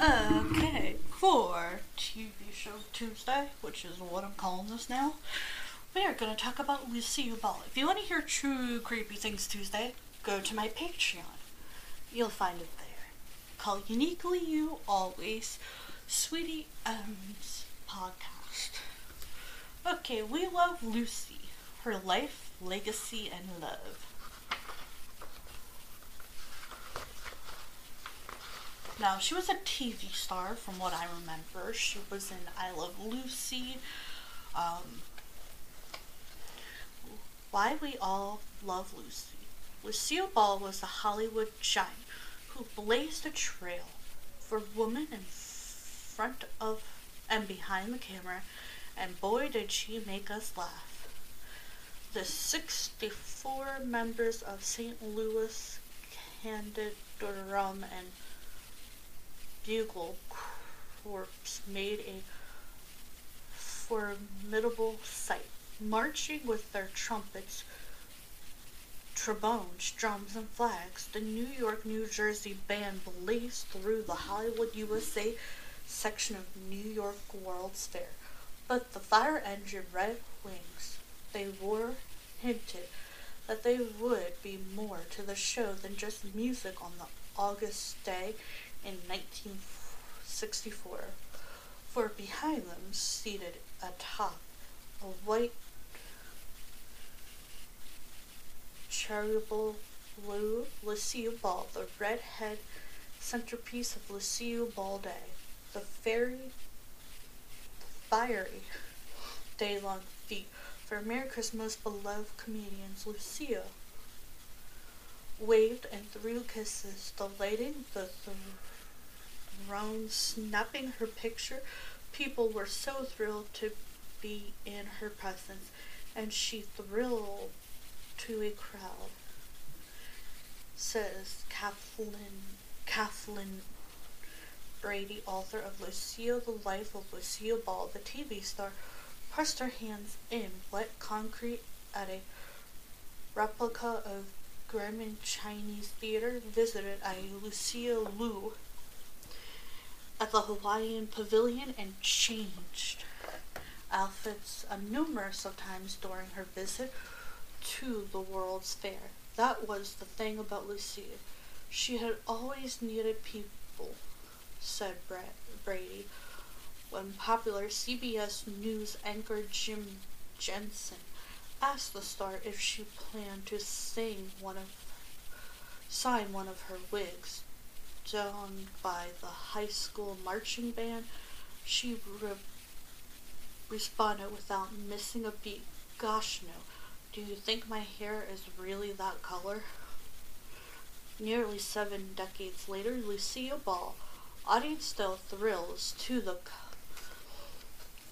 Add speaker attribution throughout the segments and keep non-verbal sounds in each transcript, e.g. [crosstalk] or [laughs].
Speaker 1: Okay, for TV Show Tuesday, which is what I'm calling this now, we are going to talk about Lucille Ball. If you want to hear true creepy things Tuesday, go to my Patreon. You'll find it there. Call Uniquely You Always, Sweetie M's podcast. Okay, we love Lucy, her life, legacy, and love. Now, she was a TV star from what I remember. She was in I Love Lucy. Um, Why We All Love Lucy. Lucille Ball was a Hollywood giant who blazed a trail for women in front of and behind the camera, and boy did she make us laugh. The 64 members of St. Louis Candid Drum and bugle corps made a formidable sight, marching with their trumpets, trombones, drums, and flags. The New York, New Jersey band blazed through the Hollywood, USA section of New York World's Fair, but the fire engine Red Wings they wore hinted that they would be more to the show than just music on the August day in 1964, for behind them, seated atop a white charitable blue Lucille Ball, the redhead centerpiece of Lucille Ball Day, the fairy, fiery day-long feat for America's most beloved comedians, Lucille waved and threw kisses, delighting the throne, snapping her picture. People were so thrilled to be in her presence, and she thrilled to a crowd. Says Kathleen Kathleen Brady, author of Lucille, The Life of Lucille Ball, the TV star, pressed her hands in wet concrete at a replica of Grauman Chinese Theater, visited a Lucille Liu at the Hawaiian Pavilion and changed outfits a numerous of times during her visit to the World's Fair. That was the thing about Lucille. She had always needed people, said Brady, when popular CBS News anchor Jim Jensen asked the star if she planned to sing one of sign one of her wigs donned by the high school marching band. She re- responded without missing a beat. Gosh, no. Do you think my hair is really that color? Nearly seven decades later, Lucille Ball, audience still thrills to the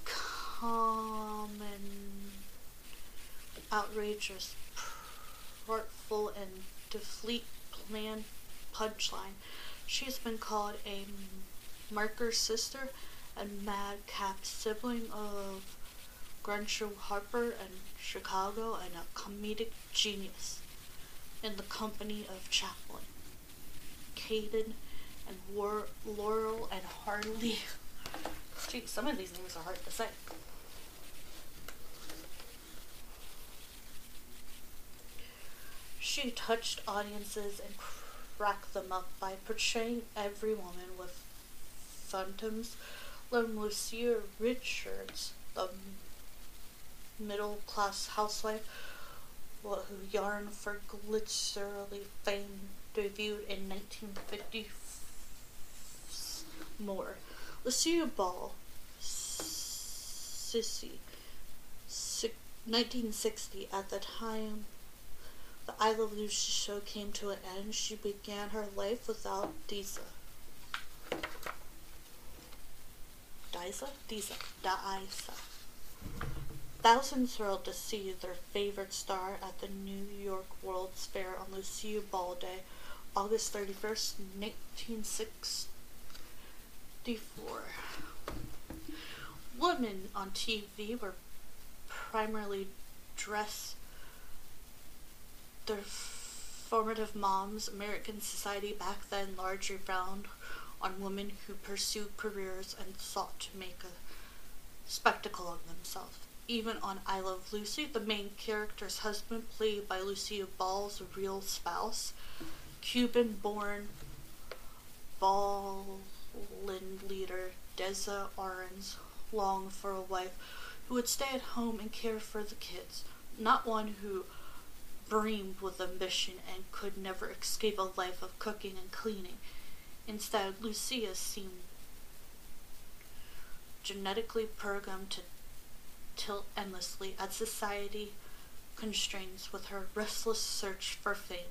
Speaker 1: common, outrageous, artful, and defleet planned punchline. She's been called a marker sister and madcap sibling of Groucho Harper and Chicago and a comedic genius in the company of Chaplin, Caden, and War- Laurel and Harley. Gee, some of these names are hard to say. She touched audiences and cracked them up by portraying every woman with phantoms. Learn Lucia Richards, the middle class housewife who yarned for glitzery fame, debuted in 1950 more. Lucia Ball, Sissy, 1960, at the time the I Love Lucy show came to an end, she began her life without Disa. Disa? Disa. Disa. Thousands thrilled to see their favorite star at the New York World's Fair on Lucille Ball Day, August 31st, 1964. Women on TV were primarily dressed their formative moms, American society back then largely frowned on women who pursued careers and sought to make a spectacle of themselves. Even on I Love Lucy, the main character's husband, played by Lucille Ball's real spouse, Cuban born Ball leader Deza Arens longed for a wife who would stay at home and care for the kids, not one who brimmed with ambition and could never escape a life of cooking and cleaning. Instead, Lucia seemed genetically programmed to tilt endlessly at society constraints with her restless search for fame,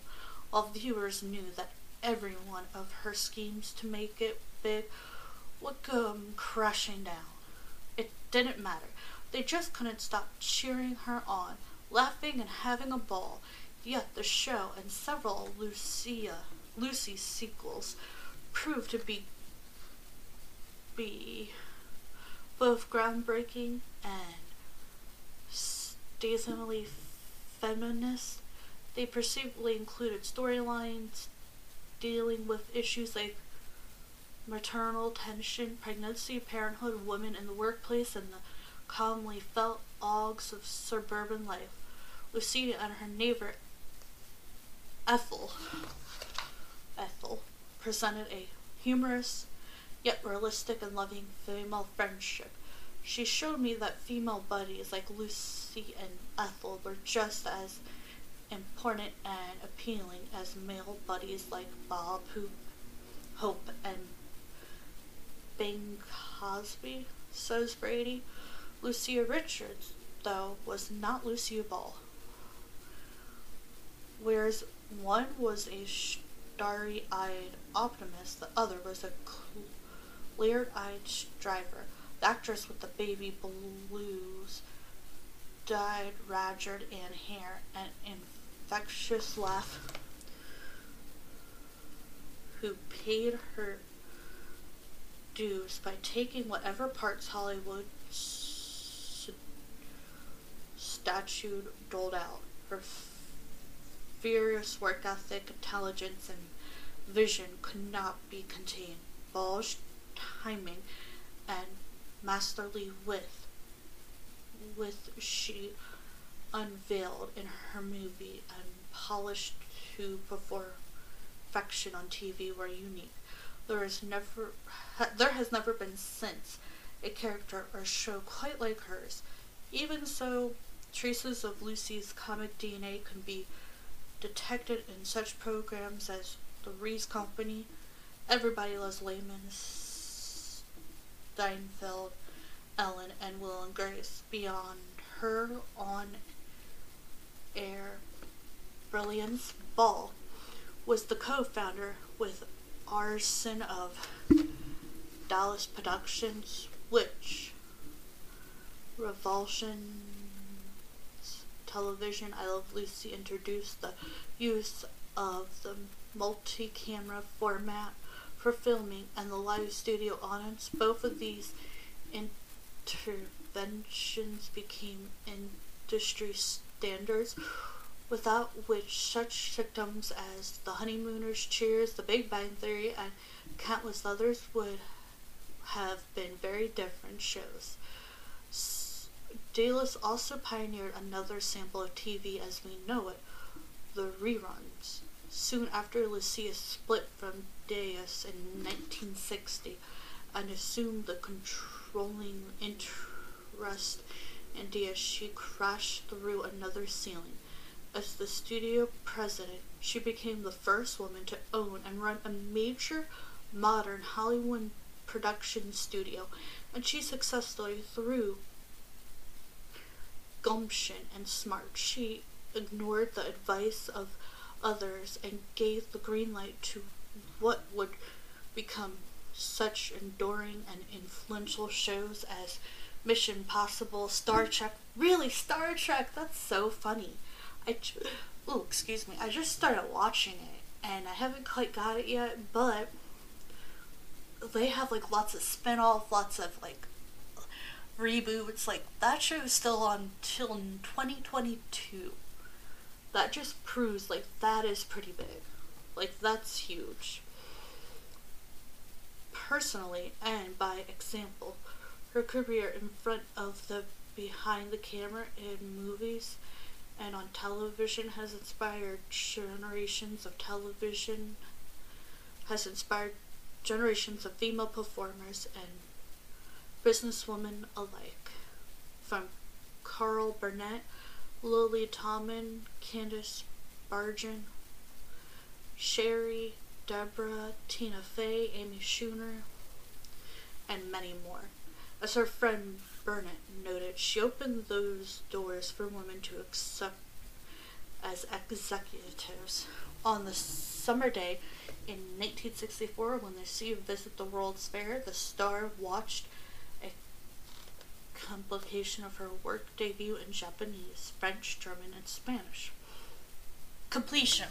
Speaker 1: while viewers knew that every one of her schemes to make it big would come crashing down. It didn't matter. They just couldn't stop cheering her on, laughing and having a ball. Yet the show and several Lucia Lucy's sequels proved to be be both groundbreaking and seasonally feminist. They perceivably included storylines dealing with issues like maternal tension, pregnancy, parenthood, women in the workplace, and the commonly felt agues of suburban life. Lucia and her neighbor Ethel Ethel presented a humorous yet realistic and loving female friendship. She showed me that female buddies like Lucy and Ethel were just as important and appealing as male buddies like Bob, Hope, and Bing Crosby, says Brady. Lucia Richards, though, was not Lucia Ball. Whereas one was a starry eyed optimist, the other was a clear eyed striver. The actress with the baby blues dyed ragged and hair and infectious laugh who paid her dues by taking whatever parts Hollywood statute doled out. Her furious work ethic, intelligence, and vision could not be contained. Ball's timing and masterly wit, with she unveiled in her movie and polished to perfection on TV were unique. There is never, there has never been since a character or show quite like hers. Even so, traces of Lucy's comic DNA can be detected in such programs as The Three's Company, Everybody Loves Raymond, Seinfeld, Ellen, and Will and Grace. Beyond her on air brilliance, Ball was the co founder with Arson of Dallas Productions, which Revulsion television, I Love Lucy introduced the use of the multi-camera format for filming and the live studio audience. Both of these interventions became industry standards, without which such sitcoms as The Honeymooners, Cheers, The Big Bang Theory, and countless others would have been very different shows. Dallas also pioneered another sample of TV as we know it, the reruns. Soon after Lucia split from Dallas in 1960 and assumed the controlling interest in Dallas, she crashed through another ceiling. As the studio president, she became the first woman to own and run a major modern Hollywood production studio, and she successfully threw gumption and smart. She ignored the advice of others and gave the green light to what would become such enduring and influential shows as Mission Possible, Star Trek. Really, Star Trek? That's so funny. I, oh, excuse me. I just started watching it and I haven't quite got it yet, but they have like lots of spin off, lots of like reboots. Like that show is still on till 2022. That just proves like that is pretty big. Like that's huge. personally and by example. Her career in front of the behind the camera in movies and on television has inspired generations of television has inspired generations of female performers and businesswomen alike. From Carol Burnett, Lily Tomlin, Candice Bergen, Sherry, Deborah, Tina Fey, Amy Schumer, and many more. As her friend Burnett noted, she opened those doors for women to accept as executives. On the summer day in 1964, when the sea visited the World's Fair, the star watched complication of her work debut in Japanese, French, German, and Spanish. Completion.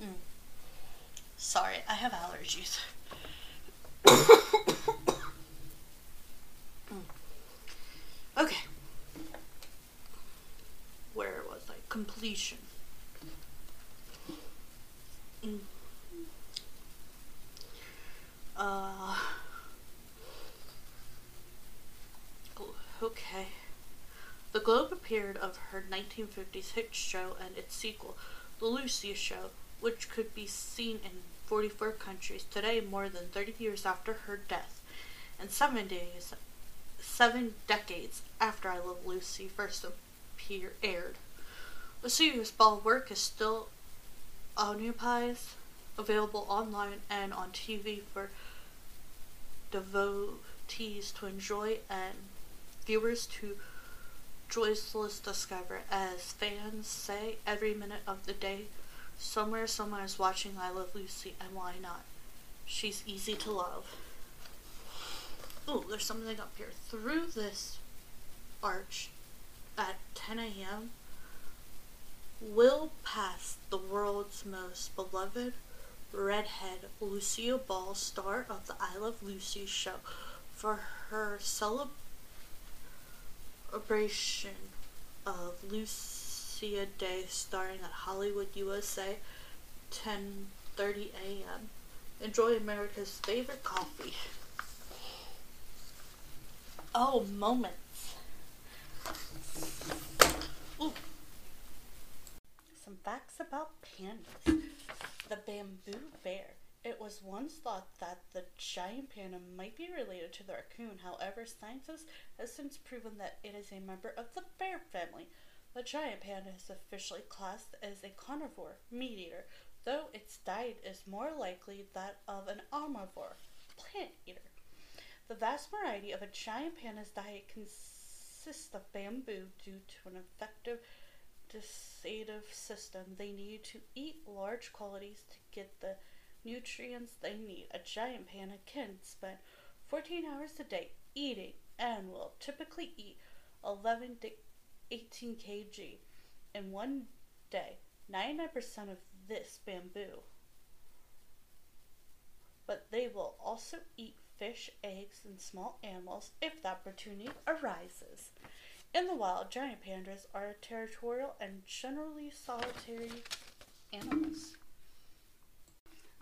Speaker 1: Mm. Sorry, I have allergies. Mm. Okay. Where was I? Completion. Mm. Uh. oh, Okay. The Globe appeared of her 1950s hit show and its sequel, The Lucy Show, which could be seen in 44 countries today more than 30 years after her death, and seven days, seven decades after I Love Lucy first appear, aired. Lucille's ball work is still occupies, available online and on TV for devotees to enjoy and viewers to joyless discover. As fans say, every minute of the day, somewhere someone is watching I Love Lucy, and why not? She's easy to love. Ooh, there's something up here. Through this arch at 10 a.m. will pass the world's most beloved redhead Lucia Ball, star of the I Love Lucy show, for her celebration of Lucia Day starring at Hollywood USA 10:30 a.m. Enjoy America's favorite coffee. Oh, moments. Ooh. Some facts about pandas. The bamboo bear. It was once thought that the giant panda might be related to the raccoon. However, scientists have since proven that it is a member of the bear family. The giant panda is officially classed as a carnivore meat eater, though its diet is more likely that of an omnivore plant eater. The vast variety of a giant panda's diet consists of bamboo due to an effective digestive system. They need to eat large quantities to get the nutrients they need. A giant panda can spend 14 hours a day eating and will typically eat 11 to 18 kg in one day. 99% of this bamboo. But they will also eat fish, eggs, and small animals if the opportunity arises. In the wild, giant pandas are territorial and generally solitary animals.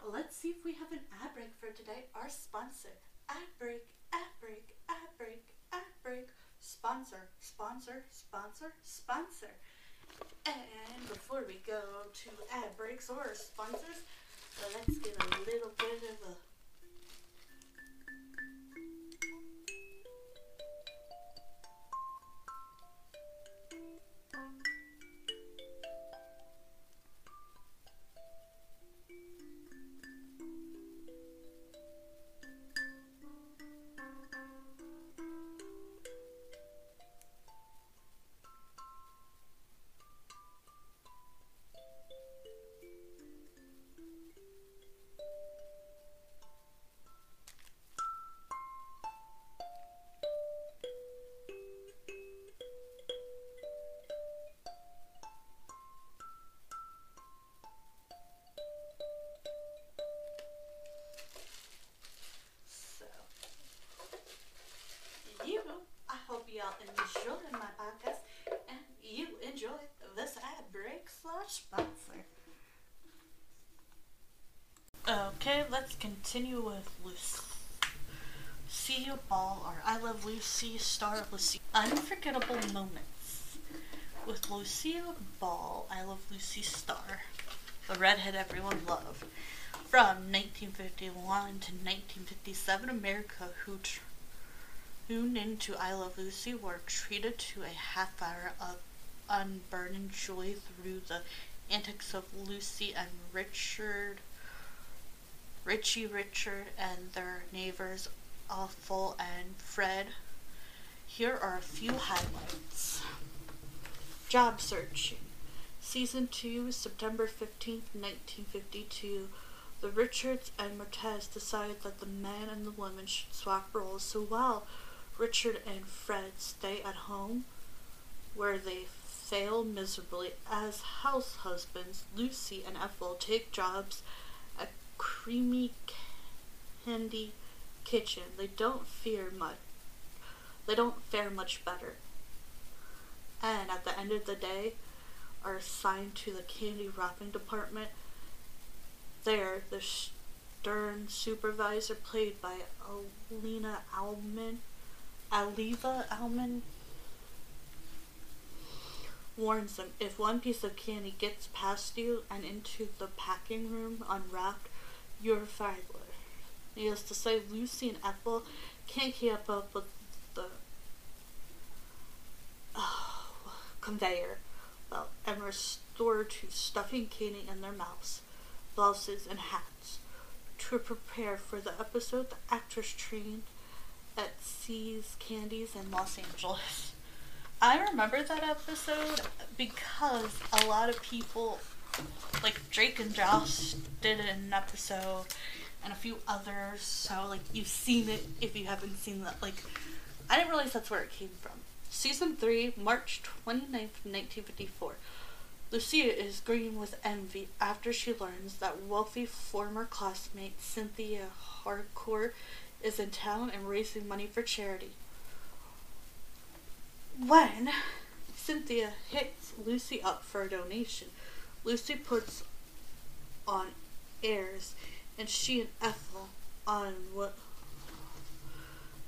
Speaker 1: Let's see if we have an ad break for today. Our sponsor. Ad break, ad break, ad break, ad break. Sponsor, sponsor, sponsor, sponsor. And before we go to ad breaks or sponsors, let's get a little bit of a continue with Lucia Ball, or I Love Lucy, star of Lucy. Unforgettable moments with Lucia Ball, I Love Lucy star, the redhead everyone loved. From 1951 to 1957, America, who tuned into I Love Lucy, were treated to a half hour of unburdened joy through the antics of Lucy and Richard Richie Richard and their neighbors Ethel and Fred. Here are a few highlights. Job searching. Season 2, September 15th, 1952. The Richards and Mertes decide that the man and the woman should swap roles, so while Richard and Fred stay at home, where they fail miserably as house husbands, Lucy and Ethel take jobs creamy candy kitchen. They don't fear much. They don't fare much better. And at the end of the day, are assigned to the candy wrapping department. There, the stern supervisor, played by Alina Alman, Aliva Alman, warns them if one piece of candy gets past you and into the packing room unwrapped, you're fired. Needless to say, Lucy and Ethel can't keep up with the oh, conveyor belt and restore to stuffing candy in their mouths, blouses, and hats. To prepare for the episode, the actress trained at See's Candies in Los Angeles. I remember that episode because a lot of people like Drake and Josh did an episode and a few others. So like you've seen it if you haven't seen that. Like I didn't realize that's where it came from. Season 3, March 29th, 1954. Lucia is green with envy after she learns that wealthy former classmate Cynthia Harcourt is in town and raising money for charity. When Cynthia hits Lucy up for a donation, Lucy puts on airs, and she and Ethel unwi-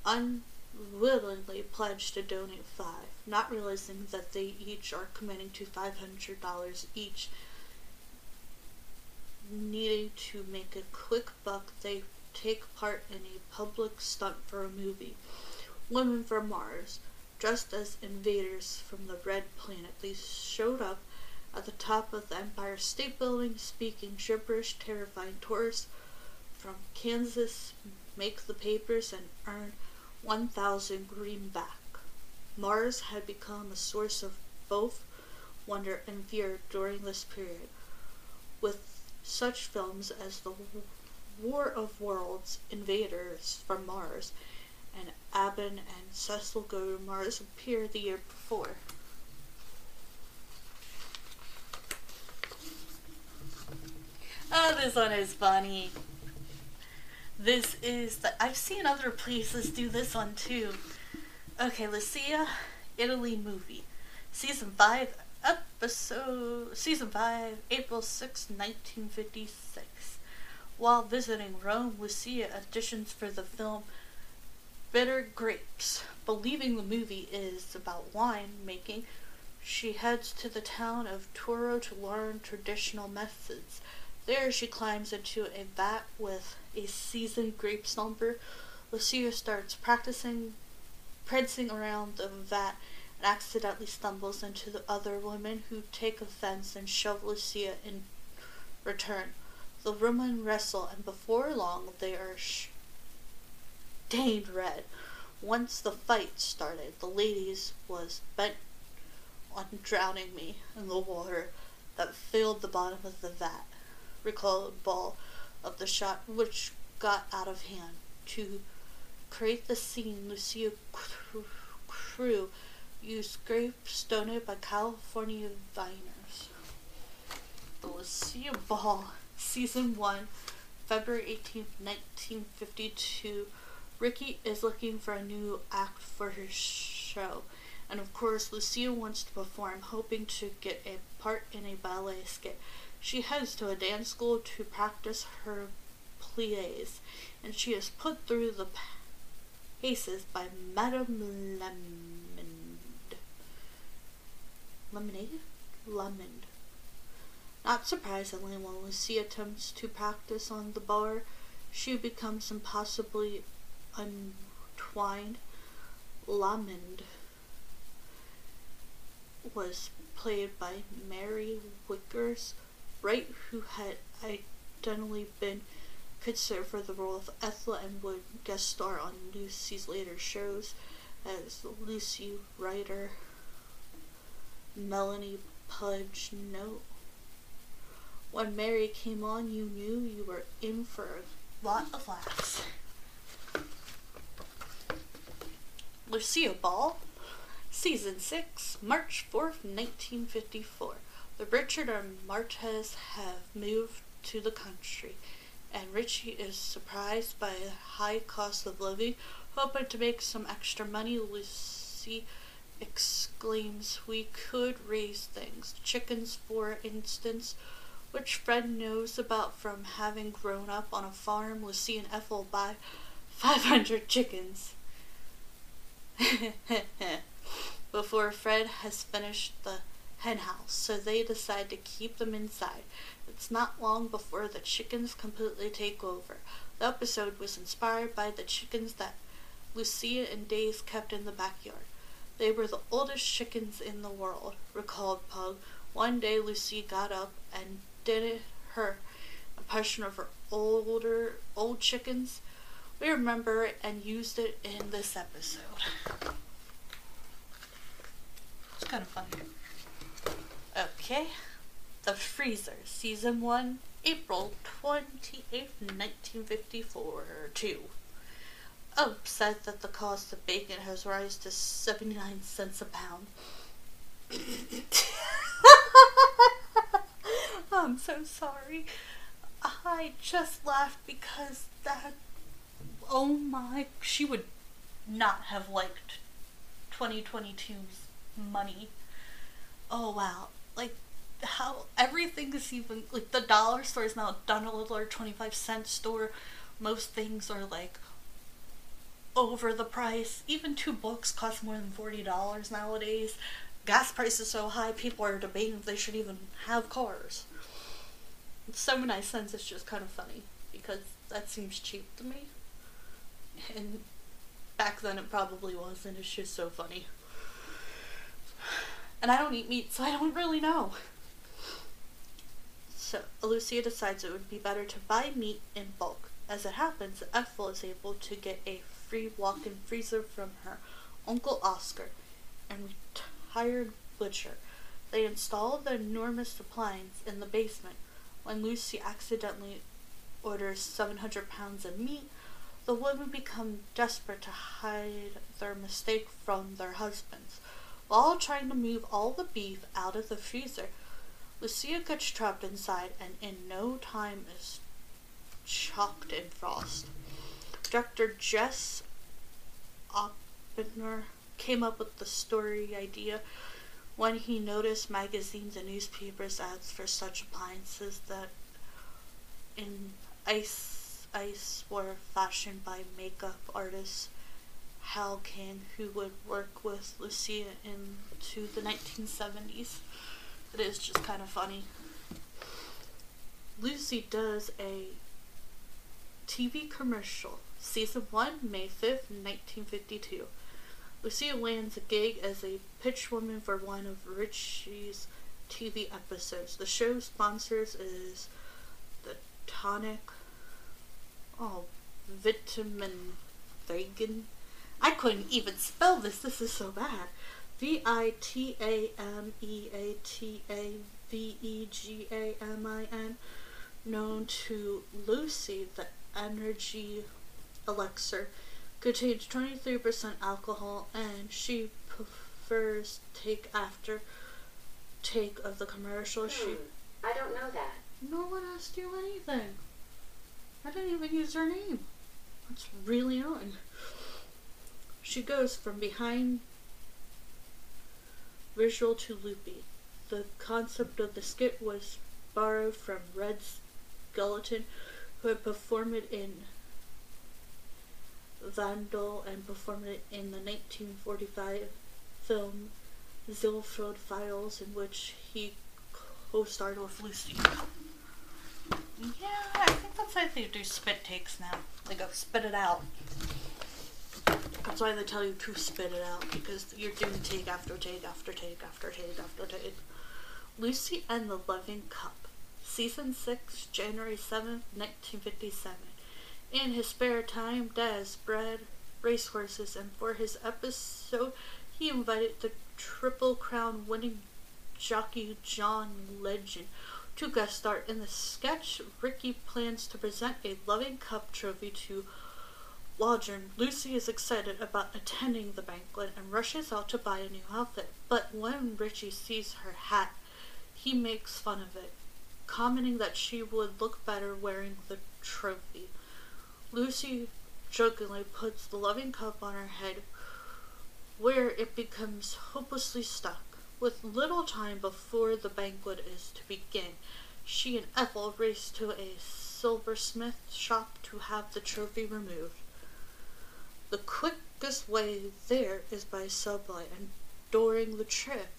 Speaker 1: unwillingly pledge to donate five, not realizing that they each are committing to $500 each. Needing to make a quick buck, they take part in a public stunt for a movie. Women from Mars, dressed as invaders from the Red Planet, they showed up at the top of the Empire State Building, speaking gibberish, terrifying tourists from Kansas make the papers and earn 1,000 greenback. Mars had become a source of both wonder and fear during this period, with such films as The War of Worlds, Invaders from Mars, and Aben and Cecil Go to Mars appeared the year before. Oh, this one is funny. This is the I've seen other places do this one too. Okay, Lucia, Italy movie. Season 5, episode Season 5, April 6, 1956. While visiting Rome, Lucia auditions for the film Bitter Grapes. Believing the movie is about wine making, she heads to the town of Turo to learn traditional methods. There she climbs into a vat with a seasoned grape stomper. Lucia starts practicing prancing around the vat and accidentally stumbles into the other women who take offense and shove Lucia in return. The women wrestle and before long they are stained red. Once the fight started, the ladies was bent on drowning me in the water that filled the bottom of the vat ball of the shot which got out of hand. To create the scene, Lucia crew used grape stoned by California viners. The Lucia Ball, Season 1, February 18, 1952. Ricky is looking for a new act for his show. And of course, Lucia wants to perform, hoping to get a part in a ballet skit. She heads to a dance school to practice her plies, and she is put through the paces by Madame Lamond. Lemonade? Lemond. Not surprisingly, when Lucy attempts to practice on the bar, she becomes impossibly untwined. Lamond was played by Mary Vickers Wright, who had identically been considered for the role of Ethel and would guest star on Lucy's later shows as Lucy Ryder, Melanie Pudge note. When Mary came on, you knew you were in for a lot of laughs. Lucia Ball, Season 6, March 4th, 1954. The Richard and Martez have moved to the country, and Richie is surprised by the high cost of living. Hoping to make some extra money, Lucy exclaims, We could raise things. Chickens, for instance, which Fred knows about from having grown up on a farm. Lucy and Ethel buy 500 chickens. [laughs] Before Fred has finished the henhouse, so they decide to keep them inside. It's not long before the chickens completely take over. The episode was inspired by the chickens that Lucia and Days kept in the backyard. They were the oldest chickens in the world, recalled Pugh. One day Lucy got up and did her impression of her older old chickens. We remember it and used it in this episode. It's kind of funny. Okay. The Freezer, Season 1, April 28th, 1954. 2. Upset that the cost of bacon has risen to 79 cents a pound. [laughs] I'm so sorry. I just laughed because that. Oh my. She would not have liked 2022's money. Oh wow. Like, how everything is even. Like, the dollar store is now done a dollar 25 cent store. Most things are like over the price. Even two books cost more than $40 nowadays. Gas prices so high, people are debating if they should even have cars. 79 cents is just kind of funny because that seems cheap to me. And back then it probably was, and it's just so funny. And I don't eat meat, so I don't really know. So, Lucia decides it would be better to buy meat in bulk. As it happens, Ethel is able to get a free walk-in freezer from her Uncle Oscar, and retired butcher. They install the enormous appliance in the basement. When Lucy accidentally orders 700 pounds of meat, the women become desperate to hide their mistake from their husbands. While trying to move all the beef out of the freezer, Lucia gets trapped inside and in no time is chocked in frost. Director Jess Oppenheimer came up with the story idea when he noticed magazines and newspapers ads for such appliances that in ice ice were fashioned by makeup artist Hal King who would work with Lucia into the 1970s. It is just kind of funny. Lucy does a TV commercial, season 1, May 5th, 1952. Lucia lands a gig as a pitch woman for one of Richie's TV episodes. The show sponsors is the tonic, oh, vitamin vegan. I couldn't even spell this. This is so bad. V I T A M E A T A V E G A M I N, known to Lucy, the energy elixir contains 23% alcohol and she prefers take after take of the commercial.
Speaker 2: Hmm,
Speaker 1: She
Speaker 2: I don't know that.
Speaker 1: no one asked you anything. I didn't even use her name. That's really annoying. She goes from behind visual to loopy. The concept of the skit was borrowed from Red Skelton, who had performed it in Vandal and performed it in the 1945 film Ziegfeld Follies, in which he co-starred with Lucy. Yeah, I think that's why they do spit takes now. They go spit it out. That's why they tell you to spit it out because you're doing take after take after take after take after take. Lucy and the Loving Cup, Season 6, January 7th, 1957. In his spare time, Des bred racehorses, and for his episode, he invited the Triple Crown winning jockey John Legend to guest star in the sketch. Ricky plans to present a Loving Cup trophy to Waldron. Lucy is excited about attending the banquet and rushes out to buy a new outfit. But when Richie sees her hat, he makes fun of it, commenting that she would look better wearing the trophy. Lucy jokingly puts the loving cup on her head, where it becomes hopelessly stuck. With little time before the banquet is to begin, she and Ethel race to a silversmith shop to have the trophy removed. The quickest way there is by subway, and during the trip,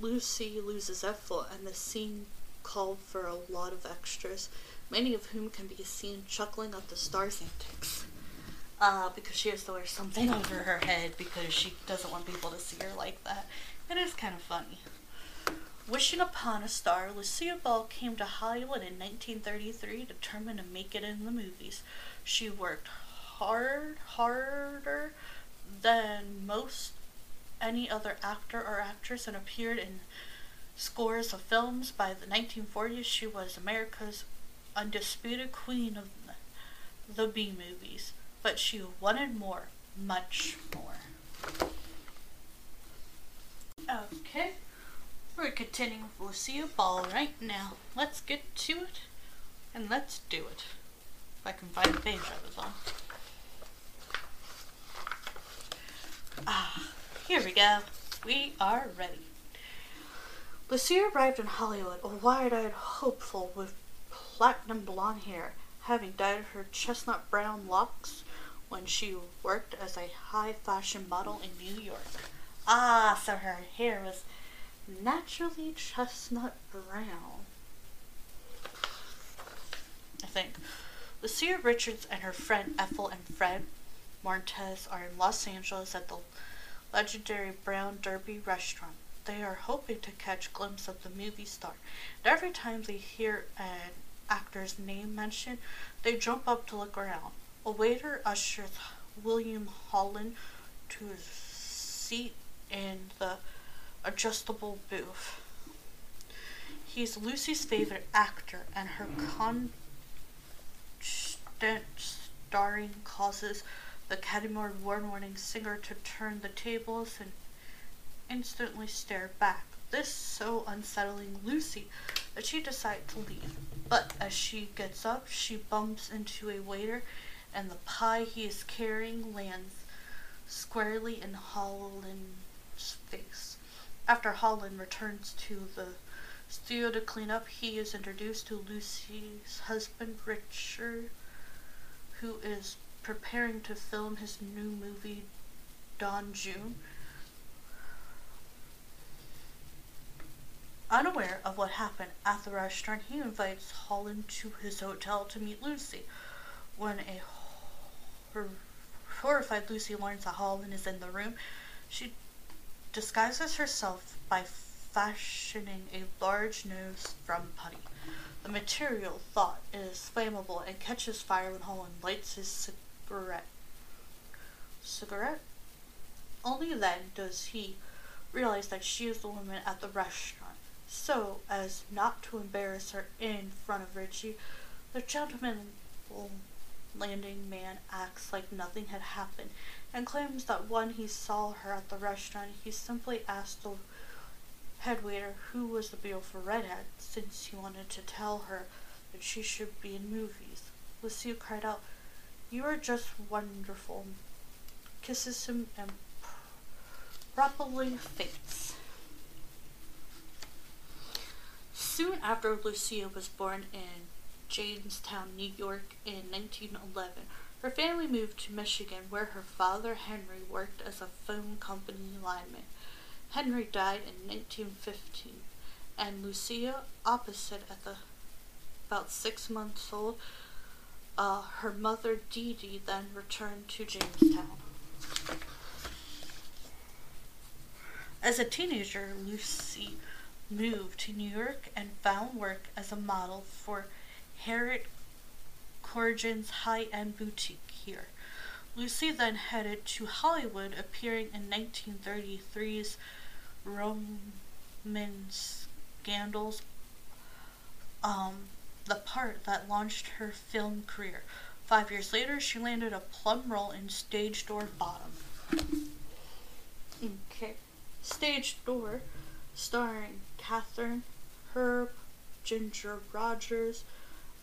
Speaker 1: Lucy loses Ethel, and the scene called for a lot of extras, many of whom can be seen chuckling at the star's antics. Uh, because she has to wear something over her head because she doesn't want people to see her like that. It is kind of funny. Wishing upon a star, Lucille Ball came to Hollywood in 1933 determined to make it in the movies. She worked hard, harder than most any other actor or actress and appeared in scores of films. By the 1940s, she was America's undisputed queen of the B movies, but she wanted more, much more. Okay, we're continuing with Lucille Ball right now. Let's get to it, and let's do it. If I can find the page I was on. Ah. Here we go. We are ready. Lucia arrived in Hollywood, a wide-eyed hopeful with platinum blonde hair, having dyed her chestnut brown locks when she worked as a high fashion model in New York. Ah, so her hair was naturally chestnut brown. I think. Lucia Richards and her friend Ethel and Fred Martez are in Los Angeles at the legendary Brown Derby restaurant. They are hoping to catch a glimpse of the movie star. And every time they hear an actor's name mentioned, they jump up to look around. A waiter ushers William Holden to a seat in the adjustable booth. He's Lucy's favorite actor, and her starring causes the Academy Award-winning singer to turn the tables and instantly stare back. This so unsettling Lucy that she decides to leave. But as she gets up, she bumps into a waiter, and the pie he is carrying lands squarely in Holden's face. After Holden returns to the studio to clean up, he is introduced to Lucy's husband, Richard, who is preparing to film his new movie, Don Juan. Unaware of what happened at the restaurant, he invites Holden to his hotel to meet Lucy. When a hor- horrified Lucy learns that Holden is in the room, she disguises herself by fashioning a large nose from putty. The material, thought, is flammable and catches fire when Holden lights his cigarette. Cigarette? Only then does he realize that she is the woman at the restaurant. So, as not to embarrass her in front of Richie, the gentleman landing man acts like nothing had happened and claims that when he saw her at the restaurant, he simply asked the head waiter who was the beautiful redhead, since he wanted to tell her that she should be in movies. Lucille cried out, you are just wonderful. Kisses him and properly faints. Soon after Lucia was born in Jamestown, New York in 1911, her family moved to Michigan where her father Henry worked as a phone company lineman. Henry died in 1915 and Lucia opposite at the about six months old. Uh, her mother Dee Dee then returned to Jamestown. As a teenager, Lucy moved to New York and found work as a model for Harriet Corrigan's high-end boutique here. Lucy then headed to Hollywood, appearing in 1933's Roman Scandals, um, the part that launched her film career. Five years later, she landed a plum role in Stage Door Bottom. Okay. Stage Door, starring Katharine Herb, Ginger Rogers,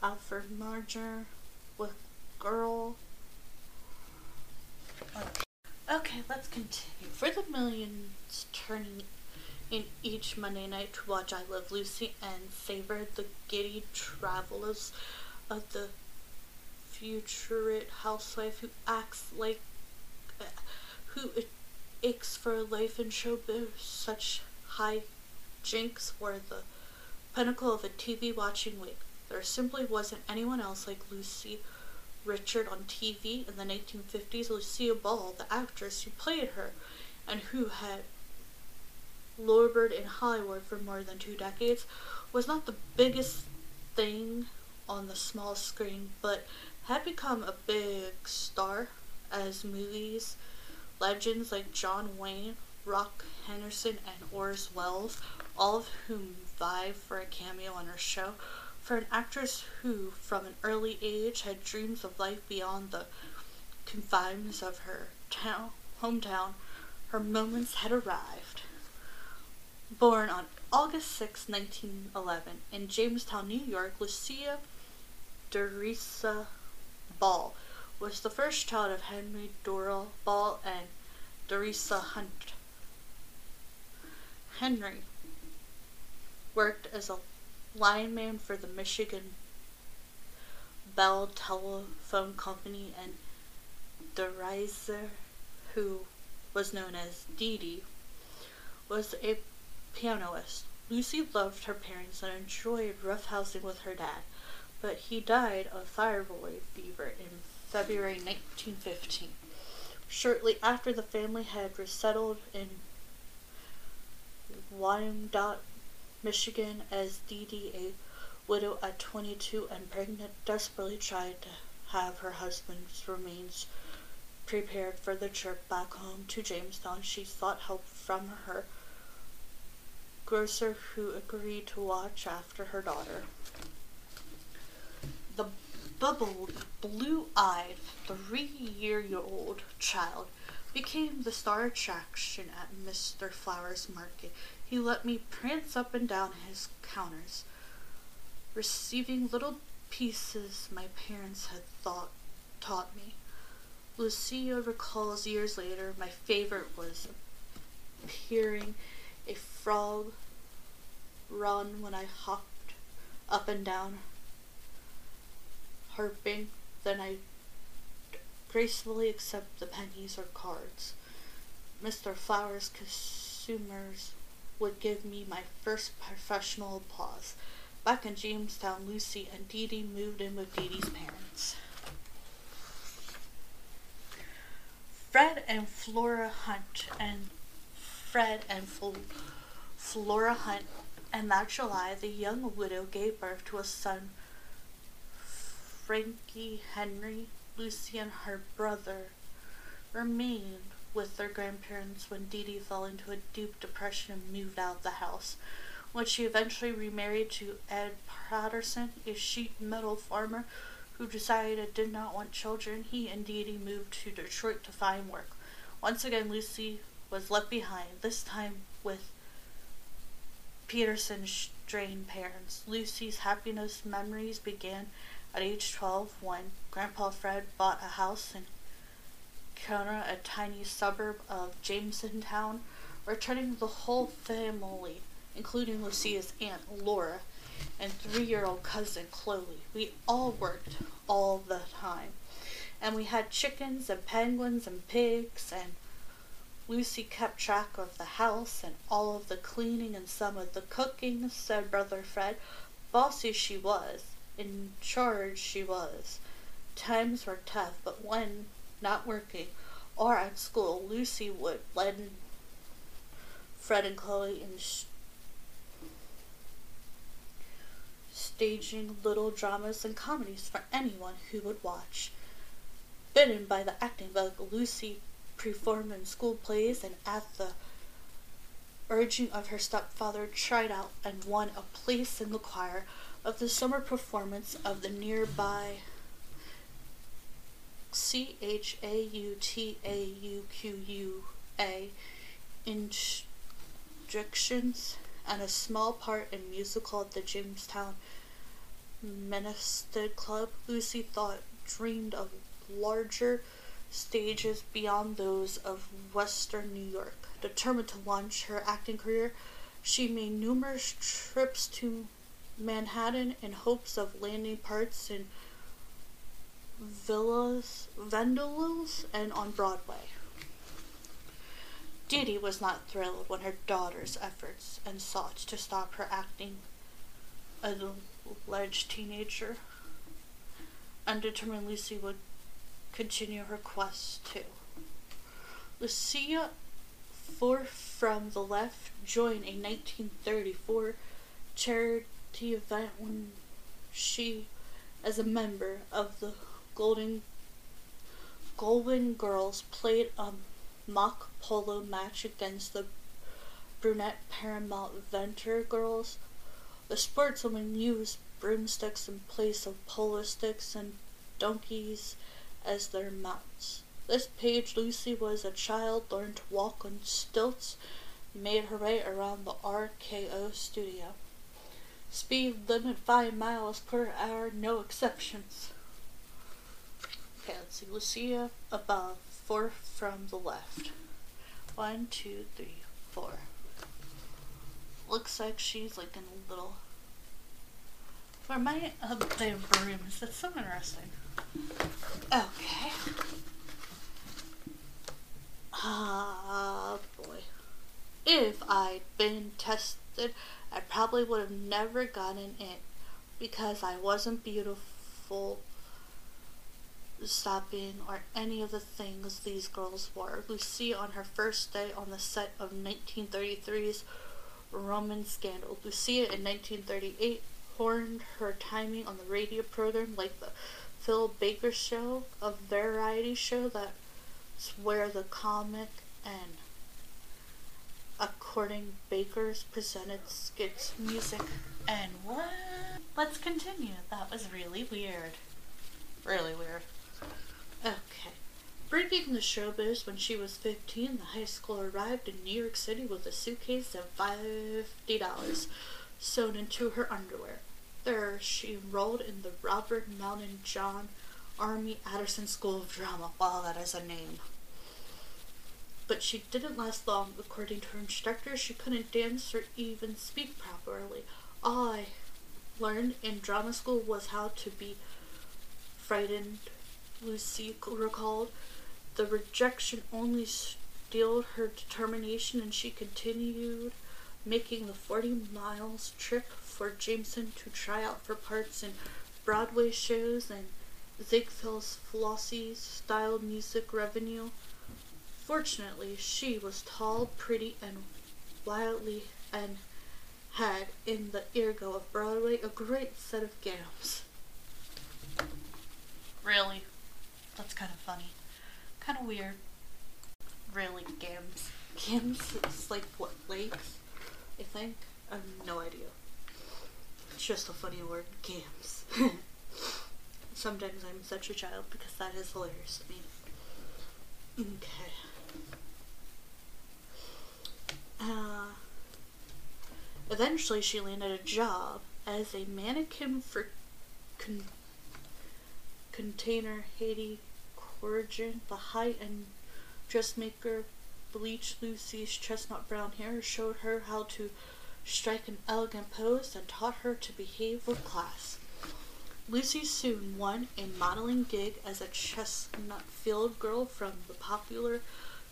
Speaker 1: Alfred Marger, with Girl. Okay, let's continue. For the millions turning in each Monday night to watch I Love Lucy and savor the giddy travels of the futurate housewife who acts like uh, who aches for life in showbiz. Such high jinks were the pinnacle of a TV watching week. There simply wasn't anyone else like Lucy Richard on TV in the 1950s. Lucille Ball, the actress who played her and who had lured in Hollywood for more than two decades, was not the biggest thing on the small screen, but had become a big star as movies legends like John Wayne, Rock Henderson, and Orson Welles, all of whom vied for a cameo on her show. For an actress who, from an early age, had dreams of life beyond the confines of her town, hometown, her moments had arrived. Born on August 6, 1911, in Jamestown, New York, Lucia Dorisa Ball was the first child of Henry Dorrell Ball and Dorisa Hunt. Henry worked as a lineman for the Michigan Bell Telephone Company and Dorisa, who was known as Dee Dee, was a pianist. Lucy loved her parents and enjoyed roughhousing with her dad, but he died of typhoid fever in February 1915. Shortly after the family had resettled in Wyandotte, Michigan, as Dee Dee, a widow at 22 and pregnant, desperately tried to have her husband's remains prepared for the trip back home to Jamestown. She sought help from her grocer who agreed to watch after her daughter. The bubbled, blue-eyed, three-year-old child became the star attraction at Mr. Flowers Market. He let me prance up and down his counters, receiving little pieces my parents had thought taught me. Lucia recalls years later my favorite was hearing a frog run when I hopped up and down, harping. Then I gracefully accept the pennies or cards. Mr. Flowers consumers would give me my first professional applause. Back in Jamestown, Lucy and Dee Dee moved in with Dee Dee's parents. Fred and Flora Hunt and Fred and Fl- Flora Hunt, and that July the young widow gave birth to a son, Frankie Henry. Lucy and her brother remained with their grandparents when Dee Dee fell into a deep depression and moved out of the house. When she eventually remarried to Ed Peterson, a sheet metal farmer who decided did not want children, he and Dee Dee moved to Detroit to find work. Once again, Lucy was left behind, this time with Peterson's strained parents. Lucy's happiness memories began at age 12 when Grandpa Fred bought a house in Corona, a tiny suburb of Jamestown, returning the whole family, including Lucia's aunt Laura, and three year old cousin Chloe. We all worked all the time. And we had chickens and penguins and pigs, and Lucy kept track of the house and all of the cleaning and some of the cooking, said Brother Fred. Bossy she was, in charge she was. Times were tough, but when not working or at school, Lucy would lend Fred and Chloe in sh- staging little dramas and comedies for anyone who would watch. Bitten by the acting bug, Lucy performed in school plays and at the urging of her stepfather tried out and won a place in the choir of the summer performance of the nearby C H A U T A U Q U A instructions and a small part in musical at the Jamestown Minister Club. Lucy thought dreamed of larger stages beyond those of Western New York. Determined to launch her acting career, she made numerous trips to Manhattan in hopes of landing parts in villas, Vandellos, and on Broadway. Dee was not thrilled when her daughter's efforts and sought to stop her acting as an alleged teenager. Undetermined Lucy would continue her quest too. Lucia Four from the Left joined a 1934 charity event when she, as a member of the Goldwyn Goldwyn Girls, played a mock polo match against the brunette Paramount Venture Girls. The sportswomen used broomsticks in place of polo sticks and donkeys as their mounts. This page, Lucy was a child, learned to walk on stilts, made her way around the RKO studio. Speed limit 5 miles per hour, no exceptions. Okay, let's see. Lucia above, four from the left. One, two, three, four. Looks like she's like in a little. Where my uh, the brooms? That's so interesting. Okay. Ah, boy. If I'd been tested, I probably would have never gotten it because I wasn't beautiful, stopping, or any of the things these girls were. Lucy on her first day on the set of 1933's Roman Scandal. Lucia in 1938 horned her timing on the radio program like the Phil Baker Show, a variety show that's where the comic and according Baker's presented skits, music, and what? Let's continue. That was really weird. Really weird. Okay. Breaking the showbiz when she was 15, the high school arrived in New York City with a suitcase of $50 sewn into her underwear. There, she enrolled in the Robert Mountain John Army Addison School of Drama. Wow, that is a name. But she didn't last long. According to her instructor, she couldn't dance or even speak properly. All I learned in drama school was how to be frightened, Lucy recalled. The rejection only steeled her determination, and she continued making the 40 miles trip for Jameson to try out for parts in Broadway shows and Ziegfeld's Flossie style music revenue. Fortunately, she was tall, pretty, and wildly and had in the ergo of Broadway a great set of gams. Really? That's kind of funny. Kind of weird. Really, gams. Gams? It's like what, legs? I think? I have no idea. It's just a funny word, gams. [laughs] Sometimes I'm such a child because that is hilarious to me. Okay. Uh, eventually, she landed a job as a mannequin for con- Container Haiti Corrigan, the high-end dressmaker bleached Lucy's chestnut brown hair, showed her how to strike an elegant pose, and taught her to behave with class. Lucy soon won a modeling gig as a Chesterfield girl from the popular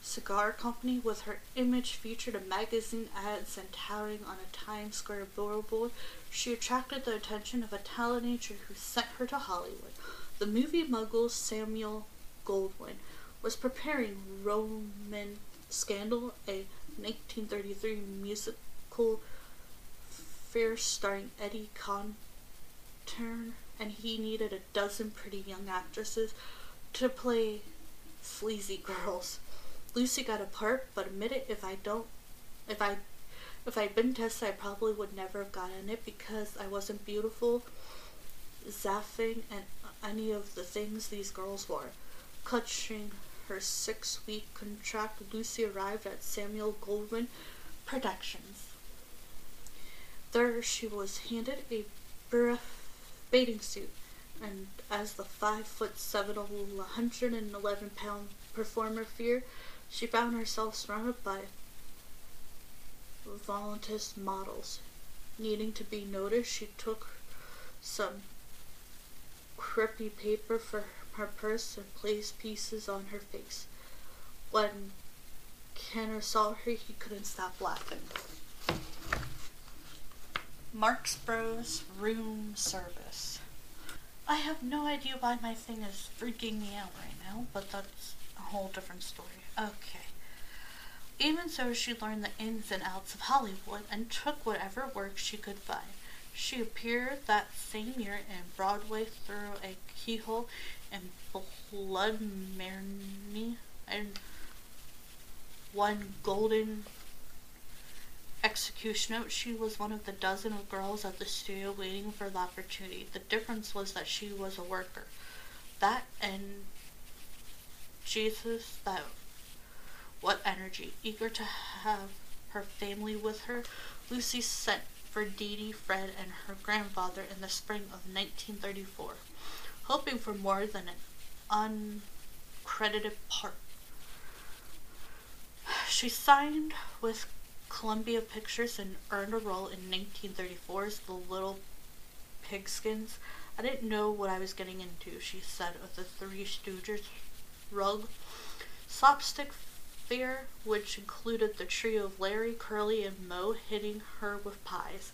Speaker 1: cigar company with her image featured in magazine ads and towering on a Times Square billboard. She attracted the attention of a talent agent who sent her to Hollywood. The movie mogul Samuel Goldwyn was preparing Roman Scandal, a 1933 musical farce starring Eddie Cantor and he needed a dozen pretty young actresses to play sleazy girls. Lucy got a part, but admitted if I don't, if I, if I'd been tested, I probably would never have gotten it because I wasn't beautiful, zaffing, and any of the things these girls wore. Clutching her six-week contract, Lucy arrived at Samuel Goldwyn Productions. There, she was handed a bathing suit, and as the five foot seven, 111 pound performer feared, she found herself surrounded by volunteer models. Needing to be noticed, she took some creepy paper for her purse and placed pieces on her face. When Kenner saw her, he couldn't stop laughing. Marx Bros room service. I have no idea why my thing is freaking me out right now, but that's a whole different story. Okay. Even so, she learned the ins and outs of Hollywood and took whatever work she could find. She appeared that same year in Broadway through a keyhole in Blood Mary and won Golden executioner, she was one of the dozen of girls at the studio waiting for the opportunity. The difference was that she was a worker. That and Jesus, that what energy. Eager to have her family with her, Lucy sent for Dee Dee, Fred, and her grandfather in the spring of 1934, hoping for more than an uncredited part. She signed with Columbia Pictures and earned a role in 1934's The Little Pigskins. I didn't know what I was getting into, she said of the Three Stooges rug. Slapstick fare, which included the trio of Larry, Curly, and Moe hitting her with pies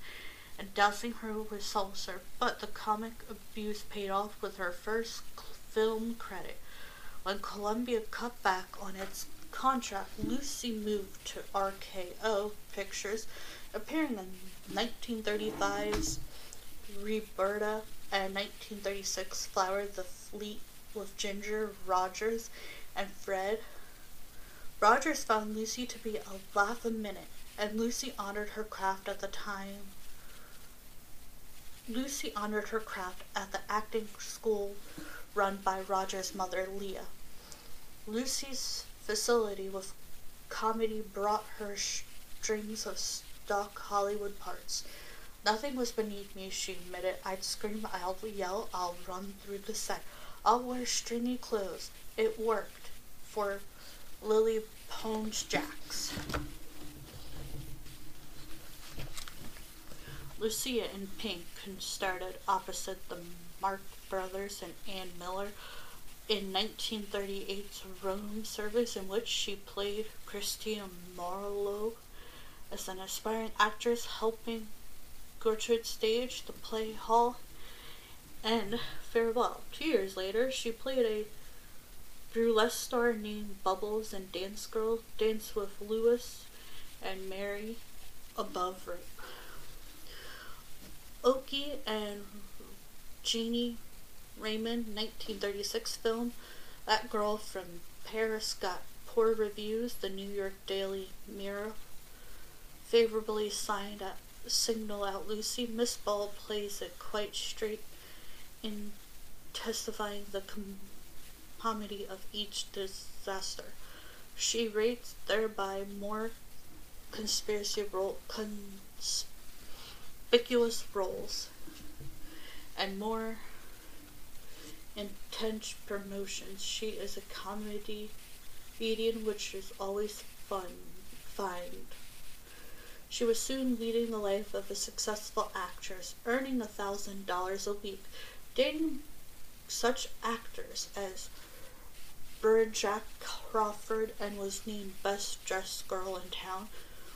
Speaker 1: and dousing her with salsa, but the comic abuse paid off with her first film credit. When Columbia cut back on its contract, Lucy moved to RKO Pictures, appearing in 1935's Roberta and 1936 Follow the Fleet with Ginger Rogers and Fred. Rogers found Lucy to be a laugh a minute, and Lucy honored her craft at the time. Lucy honored her craft at the acting school run by Rogers' mother, Leah. Lucy's facility with comedy brought her strings of stock Hollywood parts. Nothing was beneath me, she admitted. I'd scream, I'll yell, I'll run through the set. I'll wear stringy clothes. It worked for Lily Pones Jacks. Lucia in Pink started opposite the Marx Brothers and Ann Miller in 1938's Rome service in which she played Christina Marlowe as an aspiring actress helping Gertrude stage the play hall and farewell. Two years later, she played a burlesque star named Bubbles and Dance Girl, Dance with Lewis and Mary above rape. Okie and Jeannie Raymond 1936 film. That Girl from Paris got poor reviews. The New York Daily Mirror favorably signed at Signal Out Lucy. Miss Ball plays it quite straight in testifying the com- comedy of each disaster. She rates thereby more conspiracy role conspicuous roles and more intense promotions. She is a comedy comedian which is always fun find. She was soon leading the life of a successful actress, earning a thousand dollars a week, dating such actors as Jack Crawford and was named Best Dressed Girl in Town.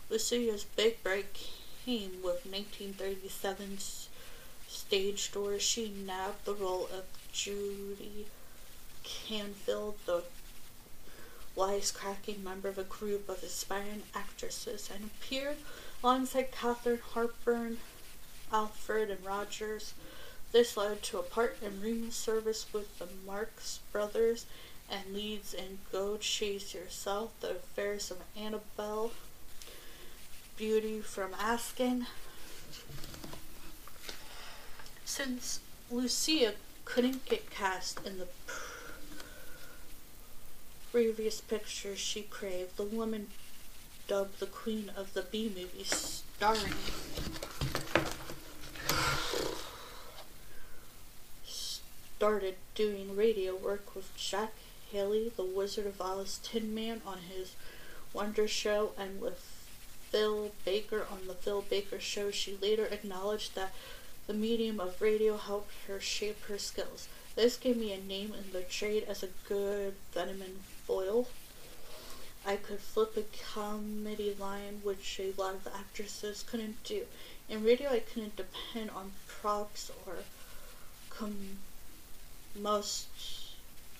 Speaker 1: Lucia's big break came with 1937's stage door. She nabbed the role of Judy Canfield, the wisecracking member of a group of aspiring actresses, and appeared alongside Katharine Hepburn, Alfred, and Rogers. This led to a part in room service with the Marx Brothers and leads in Go Chase Yourself, The Affairs of Annabelle, Beauty from Asking. Since Lucia couldn't get cast in the previous picture she craved, the woman dubbed the Queen of the B movies, starring started doing radio work with Jack Haley, the Wizard of Oz Tin Man on his Wonder Show, and with Phil Baker on the Phil Baker Show. She later acknowledged that the medium of radio helped her shape her skills. This gave me a name in the trade as a good venom foil. I could flip a comedy line, which a lot of the actresses couldn't do. In radio, I couldn't depend on props or com- most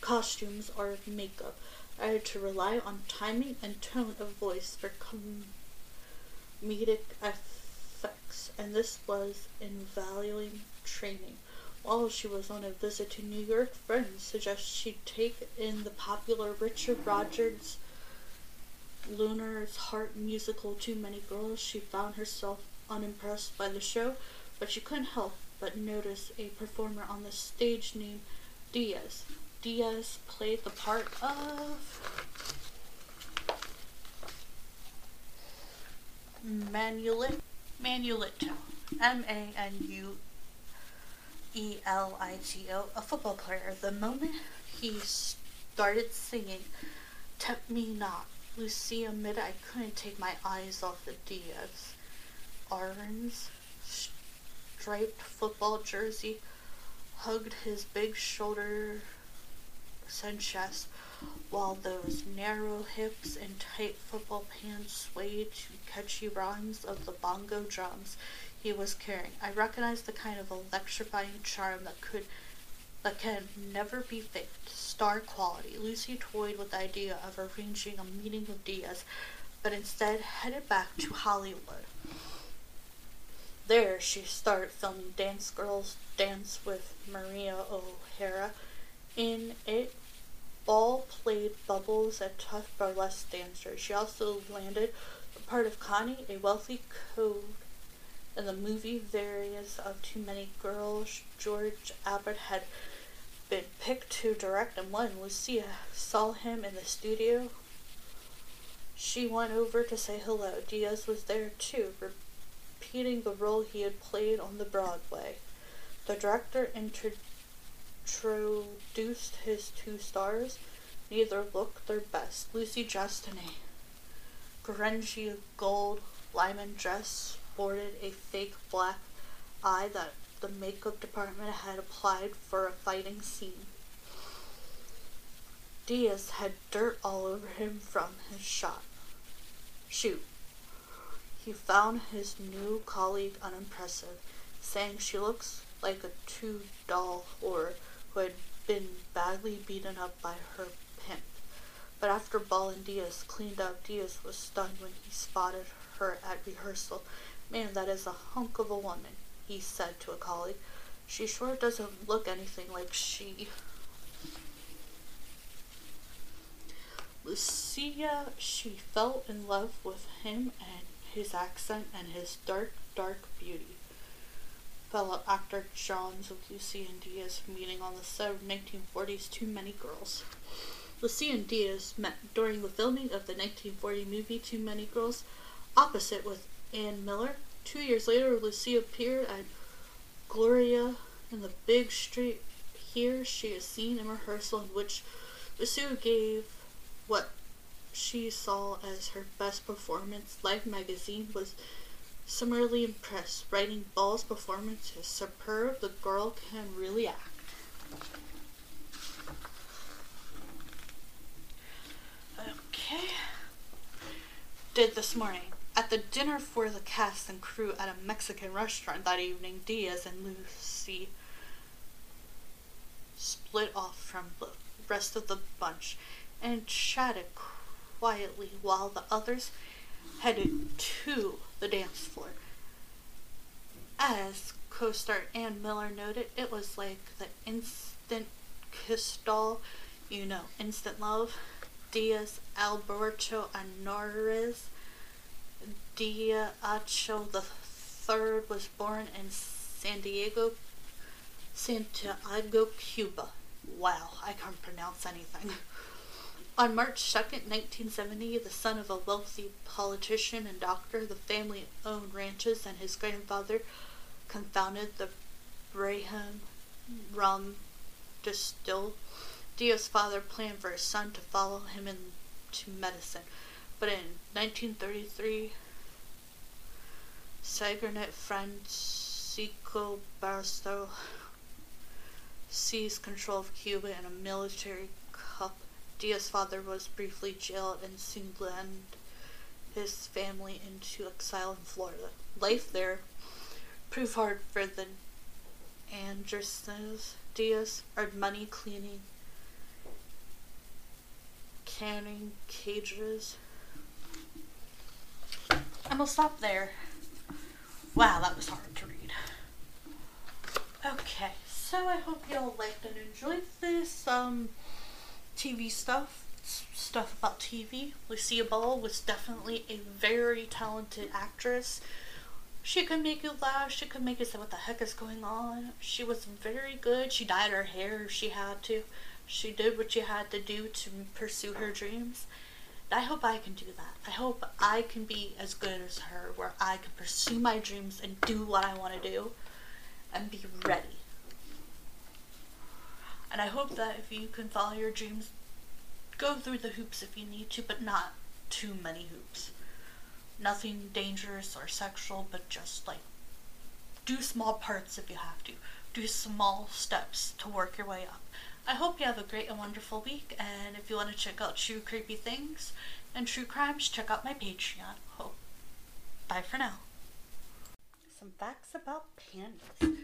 Speaker 1: costumes or makeup. I had to rely on timing and tone of voice for comedic effects, and this was invaluable training. While she was on a visit to New York, friends suggested she take in the popular Richard Rodgers' Luna's Heart musical Too Many Girls. She found herself unimpressed by the show, but she couldn't help but notice a performer on the stage named Diaz. Diaz played the part of Manuelito, Manuelito, M-A-N-U E-L-I-T-O, a football player. The moment he started singing, Tempt Me Not, Lucia admitted I couldn't take my eyes off the Diaz. Aaron's striped football jersey hugged his big shoulder and chest, while those narrow hips and tight football pants swayed to catchy rhymes of the bongo drums he was carrying. I recognized the kind of electrifying charm that could that can never be faked. Star quality. Lucy toyed with the idea of arranging a meeting with Diaz, but instead headed back to Hollywood. There, she started filming Dance Girls Dance with Maria O'Hara. In it, Ball played Bubbles, a tough burlesque dancer. She also landed the part of Connie, a wealthy code in the movie Various of Too Many Girls. George Abbott had been picked to direct, and when Lucia saw him in the studio, she went over to say hello. Diaz was there too, repeating the role he had played on the Broadway. The director introduced his two stars. Neither looked their best. Lucy dressed in a grungy gold lyman dress sported a fake black eye that the makeup department had applied for a fighting scene. Diaz had dirt all over him from his shot. Shoot. He found his new colleague unimpressive, saying she looks like a two doll whore who had been badly beaten up by her pimp. But after Ball and Diaz cleaned up, Diaz was stunned when he spotted her at rehearsal. Man, that is a hunk of a woman, he said to a colleague. She sure doesn't look anything like she. Lucia, she fell in love with him and his accent and his dark, dark beauty. Fellow actor Johns of Lucy and Diaz meeting on the set of 1940's Too Many Girls. Lucy and Diaz met during the filming of the 1940 movie Too Many Girls, opposite with Ann Miller. Two years later, Lucy appeared at Gloria in the big street. Here, she is seen in rehearsal in which Lucy gave what she saw as her best performance. Life magazine was similarly impressed. Writing Ball's performance is superb. The girl can really act. Okay. Did this morning. At the dinner for the cast and crew at a Mexican restaurant that evening, Diaz and Lucy split off from the rest of the bunch and chatted quietly while the others headed to the dance floor. As co-star Ann Miller noted, it was like the instant kiss doll, you know, instant love. Diaz Alberto Anores Dia Acho the third was born in San Diego, Santiago, Cuba. Wow, I can't pronounce anything. [laughs] On March 2nd, 1970, the son of a wealthy politician and doctor, the family owned ranches, and his grandfather confounded the Braham rum distill. Dio's father planned for his son to follow him into medicine, but in 1933, Sagernet Francisco Barstow seized control of Cuba in a military Dia's father was briefly jailed and soon led his family into exile in Florida. Life there proved hard for the Andersons. Diaz earned money cleaning, canning cages. I'm gonna stop there. Wow, that was hard to read. Okay, so I hope y'all liked and enjoyed this. Um, TV stuff, stuff about TV. Lucia Ball was definitely a very talented actress. She could make you laugh. She could make you say, "What the heck is going on?" She was very good. She dyed her hair if she had to. She did what she had to do to pursue her dreams. I hope I can do that. I hope I can be as good as her, where I can pursue my dreams and do what I want to do, and be ready. And I hope that if you can follow your dreams, go through the hoops if you need to, but not too many hoops. Nothing dangerous or sexual, but just like do small parts if you have to. Do small steps to work your way up. I hope you have a great and wonderful week, and if you want to check out true creepy things and true crimes, check out my Patreon. Hope. Bye for now. Some facts about pandas.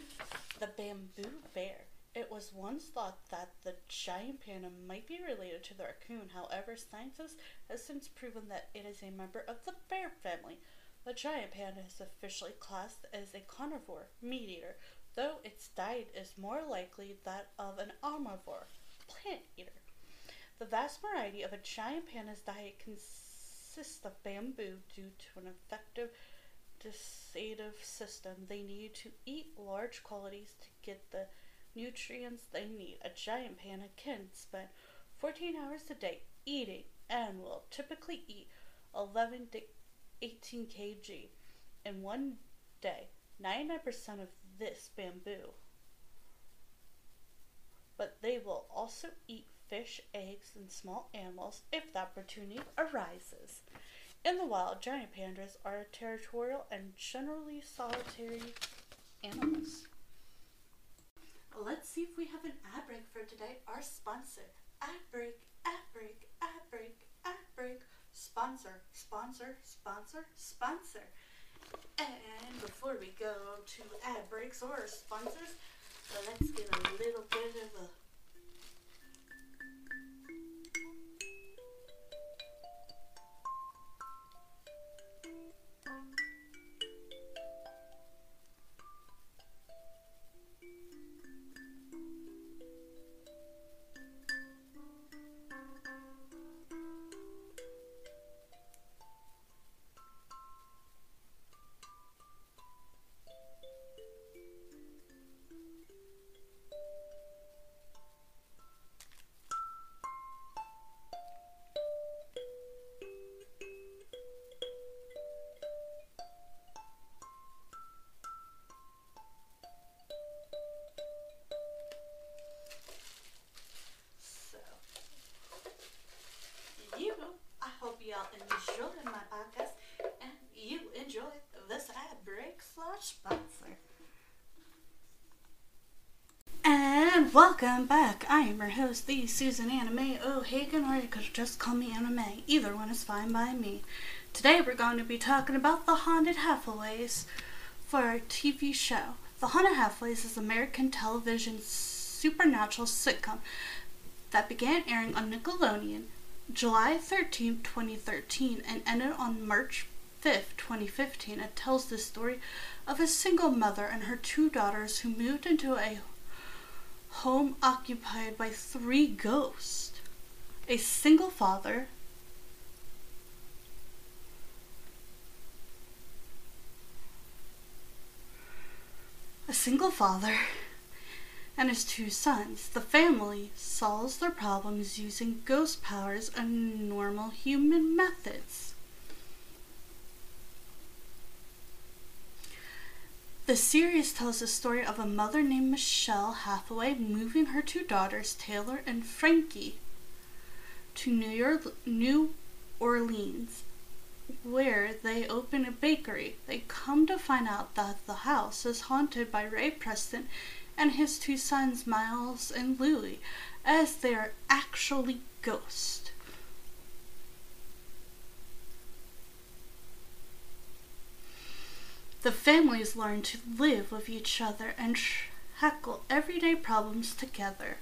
Speaker 1: The bamboo bear it was once thought that the giant panda might be related to the raccoon. However, scientists have since proven that it is a member of the bear family. The giant panda is officially classed as a carnivore meat eater, though its diet is more likely that of an omnivore plant eater. The vast variety of a giant panda's diet consists of bamboo due to an effective digestive system. They need to eat large quantities to get the nutrients they need. A giant panda can spend 14 hours a day eating and will typically eat 11 to 18 kg in one day. 99% of this bamboo. But they will also eat fish, eggs, and small animals if the opportunity arises. In the wild, giant pandas are territorial and generally solitary animals. Let's see if we have an ad break for today. Our sponsor. Ad break, ad break, ad break, ad break. Sponsor, sponsor, sponsor, sponsor. And before we go to ad breaks or sponsors, let's get a little bit of a welcome back. I am your host, the Susan Anime O'Hagan, or you could just call me Anime. Either one is fine by me. Today we're going to be talking about the Haunted Hathaways for our TV show. The Haunted Hathaways is American television supernatural sitcom that began airing on Nickelodeon July 13, 2013 and ended on March 5, 2015. It tells the story of a single mother and her two daughters who moved into a home occupied by three ghosts. A single father, a single father, and his two sons. The family solves their problems using ghost powers and normal human methods. The series tells the story of a mother named Michelle Hathaway moving her two daughters, Taylor and Frankie, to New, York, New Orleans, where they open a bakery. They come to find out that the house is haunted by Ray Preston and his two sons, Miles and Louie, as they are actually ghosts. The families learn to live with each other and tackle everyday problems together.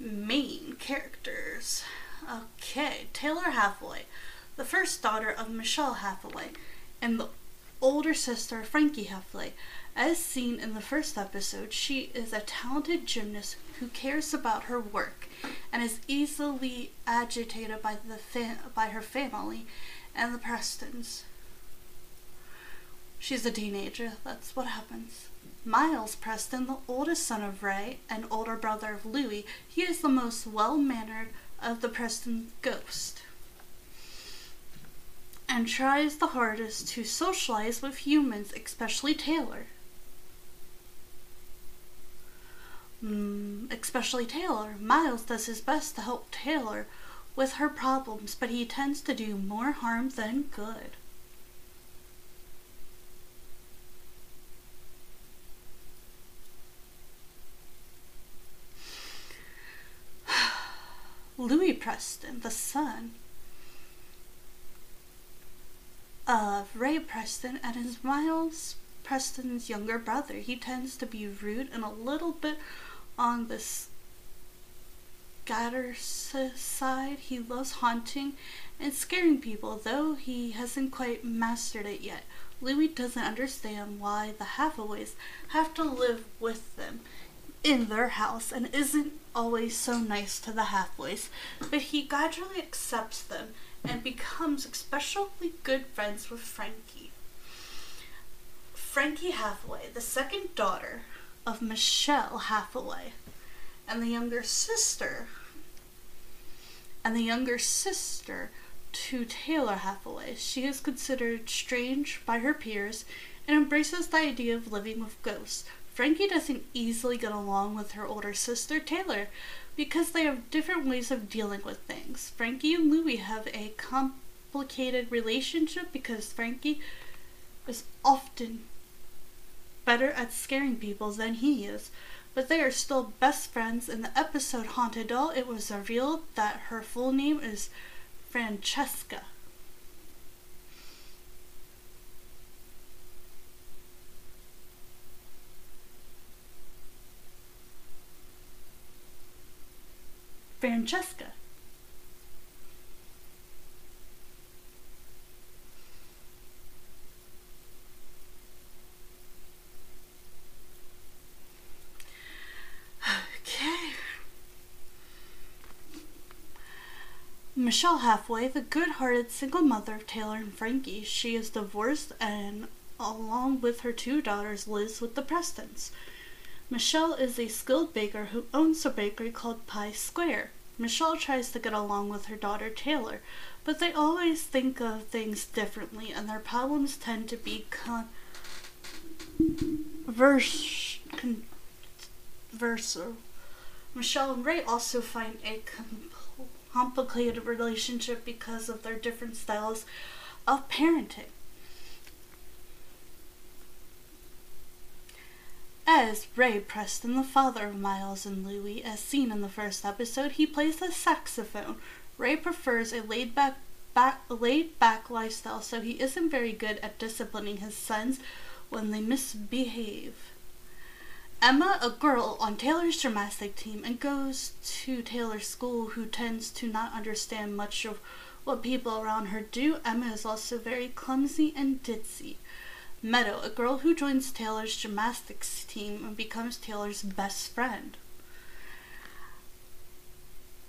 Speaker 1: Main characters. Okay, Taylor Hathaway, the first daughter of Michelle Hathaway, and the older sister Frankie Hathaway. As seen in the first episode, she is a talented gymnast who cares about her work and is easily agitated by the by her family and the Prestons. She's a teenager. That's what happens. Miles Preston, the oldest son of Ray and older brother of Louie, he is the most well mannered of the Preston ghosts and tries the hardest to socialize with humans, especially Taylor. Mm, especially Taylor. Miles does his best to help Taylor with her problems, but he tends to do more harm than good. Louis Preston, the son of Ray Preston and is Miles Preston's younger brother. He tends to be rude and a little bit on the scatter side. He loves haunting and scaring people, though he hasn't quite mastered it yet. Louis doesn't understand why the Hathaways have to live with them in their house and isn't always so nice to the Hathaways, but he gradually accepts them and becomes especially good friends with Frankie. Frankie Hathaway, the second daughter of Michelle Hathaway, and the younger sister, and the younger sister to Taylor Hathaway. She is considered strange by her peers and embraces the idea of living with ghosts. Frankie doesn't easily get along with her older sister, Taylor, because they have different ways of dealing with things. Frankie and Louie have a complicated relationship because Frankie is often better at scaring people than he is, but they are still best friends. In the episode Haunted Doll, it was revealed that her full name is Francesca. Francesca. Okay. Michelle Halfway, the good hearted single mother of Taylor and Frankie. She is divorced and, along with her two daughters, lives with the Prestons. Michelle is a skilled baker who owns a bakery called Pie Square. Michelle tries to get along with her daughter Taylor, but they always think of things differently and their problems tend to be controversial. Michelle and Ray also find a complicated relationship because of their different styles of parenting. As Ray Preston, the father of Miles and Louie, as seen in the first episode, he plays the saxophone. Ray prefers a laid back, back laid back lifestyle, so he isn't very good at disciplining his sons when they misbehave. Emma, a girl on Taylor's gymnastic team and goes to Taylor's school who tends to not understand much of what people around her do, Emma is also very clumsy and ditzy. Meadow, a girl who joins Taylor's gymnastics team and becomes Taylor's best friend.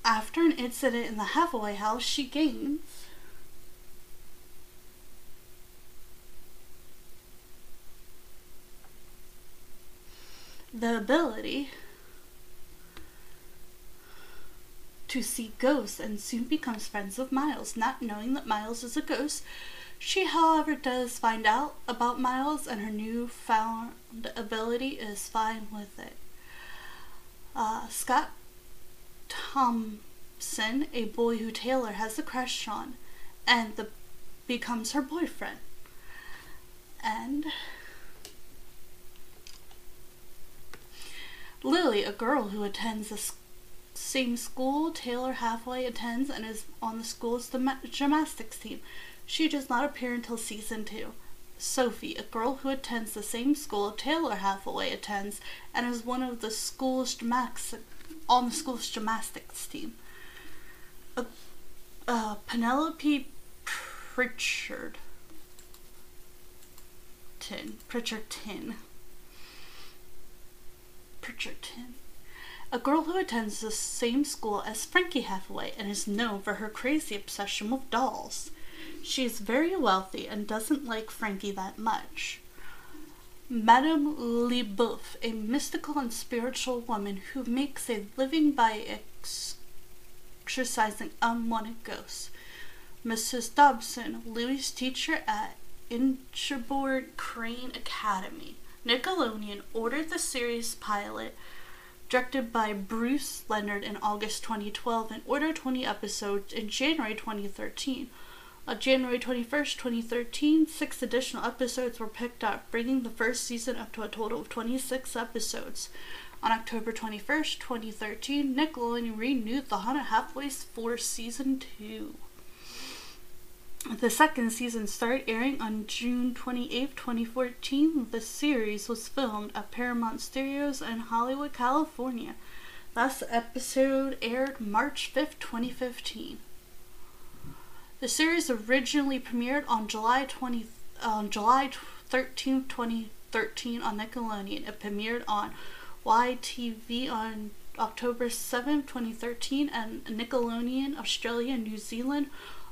Speaker 1: After an incident in the Hathaway house, she gains the ability to see ghosts and soon becomes friends with Miles, not knowing that Miles is a ghost. She, however, does find out about Miles, and her newfound ability is fine with it. Uh, Scott Thompson, a boy who Taylor has a crush on, and the, becomes her boyfriend. And Lily, a girl who attends the same school Taylor Hathaway attends and is on the school's gymnastics team. She does not appear until season two. Sophie, a girl who attends the same school Taylor Hathaway attends and is one of the school's gymnastics on the school's gymnastics team. Uh, uh, Penelope Pritchard. Tin. Pritchardton. Pritchardton. A girl who attends the same school as Frankie Hathaway and is known for her crazy obsession with dolls. She is very wealthy and doesn't like Frankie that much. Madame Leboeuf, a mystical and spiritual woman who makes a living by exorcising unwanted ghosts. Mrs. Dobson, Louie's teacher at Ichabod Crane Academy. Nickelodeon ordered the series pilot, directed by Bruce Leonard in August 2012, and ordered 20 episodes in January 2013. On January 21st, 2013, six additional episodes were picked up, bringing the first season up to a total of 26 episodes. On October 21st, 2013, Nickelodeon renewed The Haunted Hathaways for Season 2. The second season started airing on June 28, 2014. The series was filmed at Paramount Studios in Hollywood, California. Last episode aired March 5, 2015. The series originally premiered on July 20 on July 13, 2013 on Nickelodeon. It premiered on YTV on October 7, 2013 and Nickelodeon Australia and New Zealand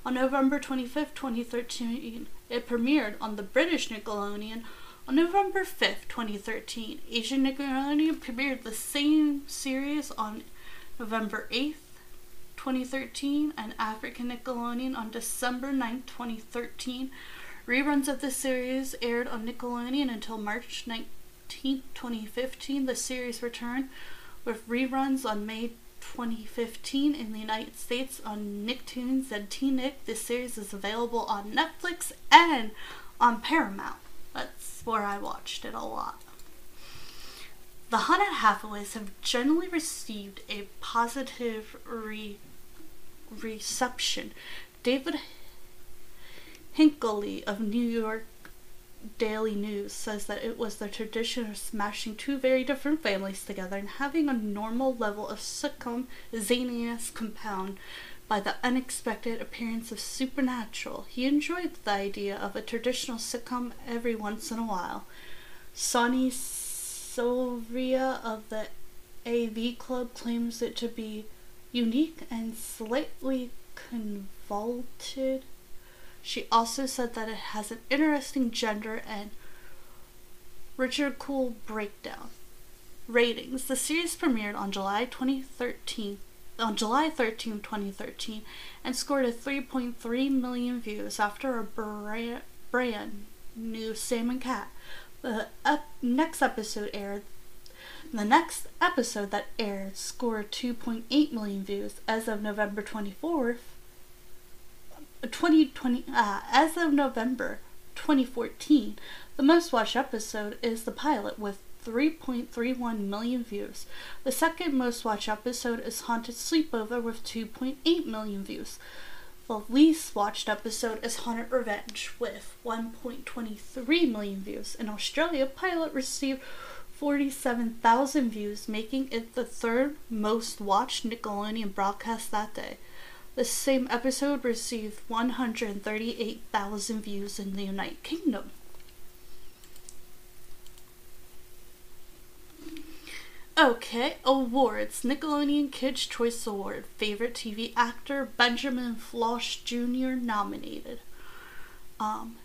Speaker 1: on November 25, 2013. It premiered on the British Nickelodeon on November 5, 2013. Asian Nickelodeon premiered the same series on November 8, 2013 and African Nickelodeon on December 9, 2013. Reruns of the series aired on Nickelodeon until March 19, 2015. The series returned with reruns on May 2015 in the United States on Nicktoons and TeenNick. This series is available on Netflix and on Paramount. That's where I watched it a lot. The Haunted Hathaways have generally received a positive re- reception. David Hinckley of New York Daily News says that it was the tradition of smashing two very different families together and having a normal level of sitcom zaniness compound by the unexpected appearance of supernatural. He enjoyed the idea of a traditional sitcom every once in a while. Sonny Sylvia of the AV Club claims it to be unique and slightly convoluted. She also said that it has an interesting gender and Richard Cool breakdown. Ratings. The series premiered on July 2013 on July 13, 2013 and scored a 3.3 million views after a brand, brand new Sam Cat. The ep- next episode aired the next episode that aired scored 2.8 million views as of November 24th, 2020. Uh, as of November 2014, the most watched episode is the pilot with 3.31 million views. The second most watched episode is Haunted Sleepover with 2.8 million views. The least watched episode is Haunted Revenge with 1.23 million views. In Australia, Pilot received 47,000 views, making it the third most watched Nickelodeon broadcast that day. The same episode received 138,000 views in the United Kingdom. Okay, awards. Nickelodeon Kids' Choice Award. Favorite TV actor Benjamin Flores Jr. nominated. Um,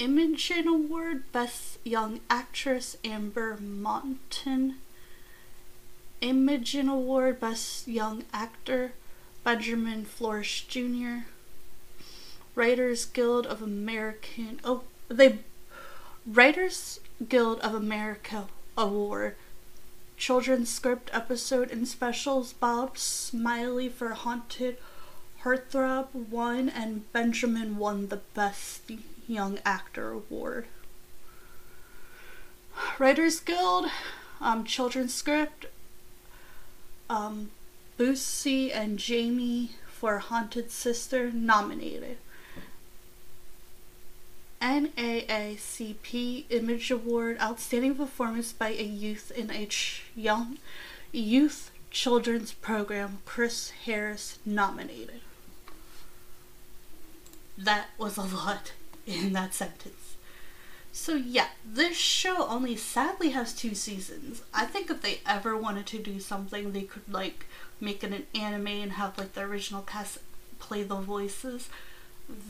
Speaker 1: Imagen Award Best Young Actress Amber Montana. Imagen Award Best Young Actor Benjamin Flores Jr. Writers Guild of American Oh, they Writers Guild of America Award children's script episode and specials Bob Smiley for Haunted Heartthrob won and Benjamin won the Best Young Actor Award. Writers Guild, um, children's script, um, Boosie and Jamie for Haunted Sister nominated. NAACP Image Award Outstanding Performance by a Youth in a Ch- Young Youth Children's Program Chris Harris nominated. That was a lot in that sentence. So yeah, this show only sadly has two seasons. I think if they ever wanted to do something, they could like make it an anime and have like the original cast play the voices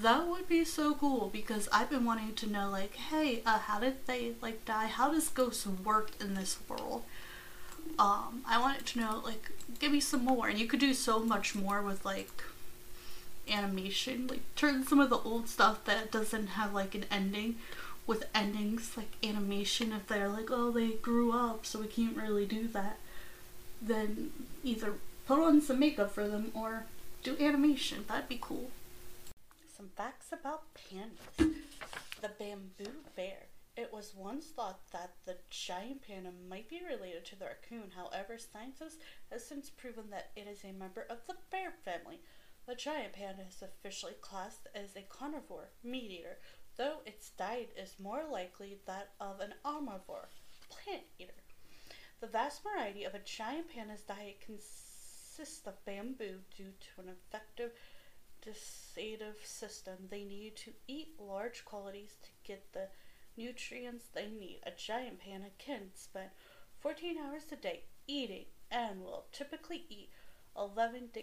Speaker 1: that would be so cool because I've been wanting to know like, hey, uh, how did they like die? How does ghosts work in this world? Um, I wanted to know like, give me some more, and you could do so much more with like animation, like turn some of the old stuff that doesn't have like an ending with endings like animation. If they're like, oh, they grew up, so we can't really do that, then either put on some makeup for them or do animation. That'd be cool some facts about pandas. The bamboo bear. It was once thought that the giant panda might be related to the raccoon. However, scientists have since proven that it is a member of the bear family. The giant panda is officially classed as a carnivore meat eater, though its diet is more likely that of an omnivore plant eater. The vast variety of a giant panda's diet consists of bamboo due to an effective digestive system, they need to eat large quantities to get the nutrients they need. A giant panda can spend 14 hours a day eating and will typically eat 11 to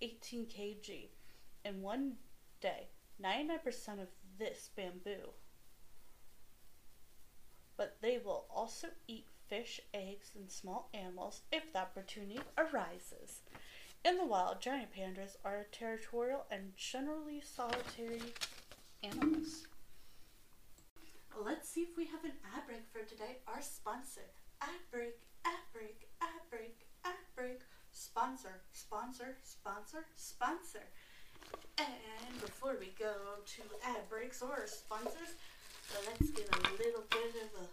Speaker 1: 18 kg in one day. 99% of this bamboo. But they will also eat fish, eggs, and small animals if the opportunity arises. In the wild, giant pandas are territorial and generally solitary animals. Let's see if we have an ad break for today. Our sponsor. Ad break, ad break, ad break, ad break. Sponsor, sponsor, sponsor, sponsor. And before we go to ad breaks or sponsors, let's get a little bit of a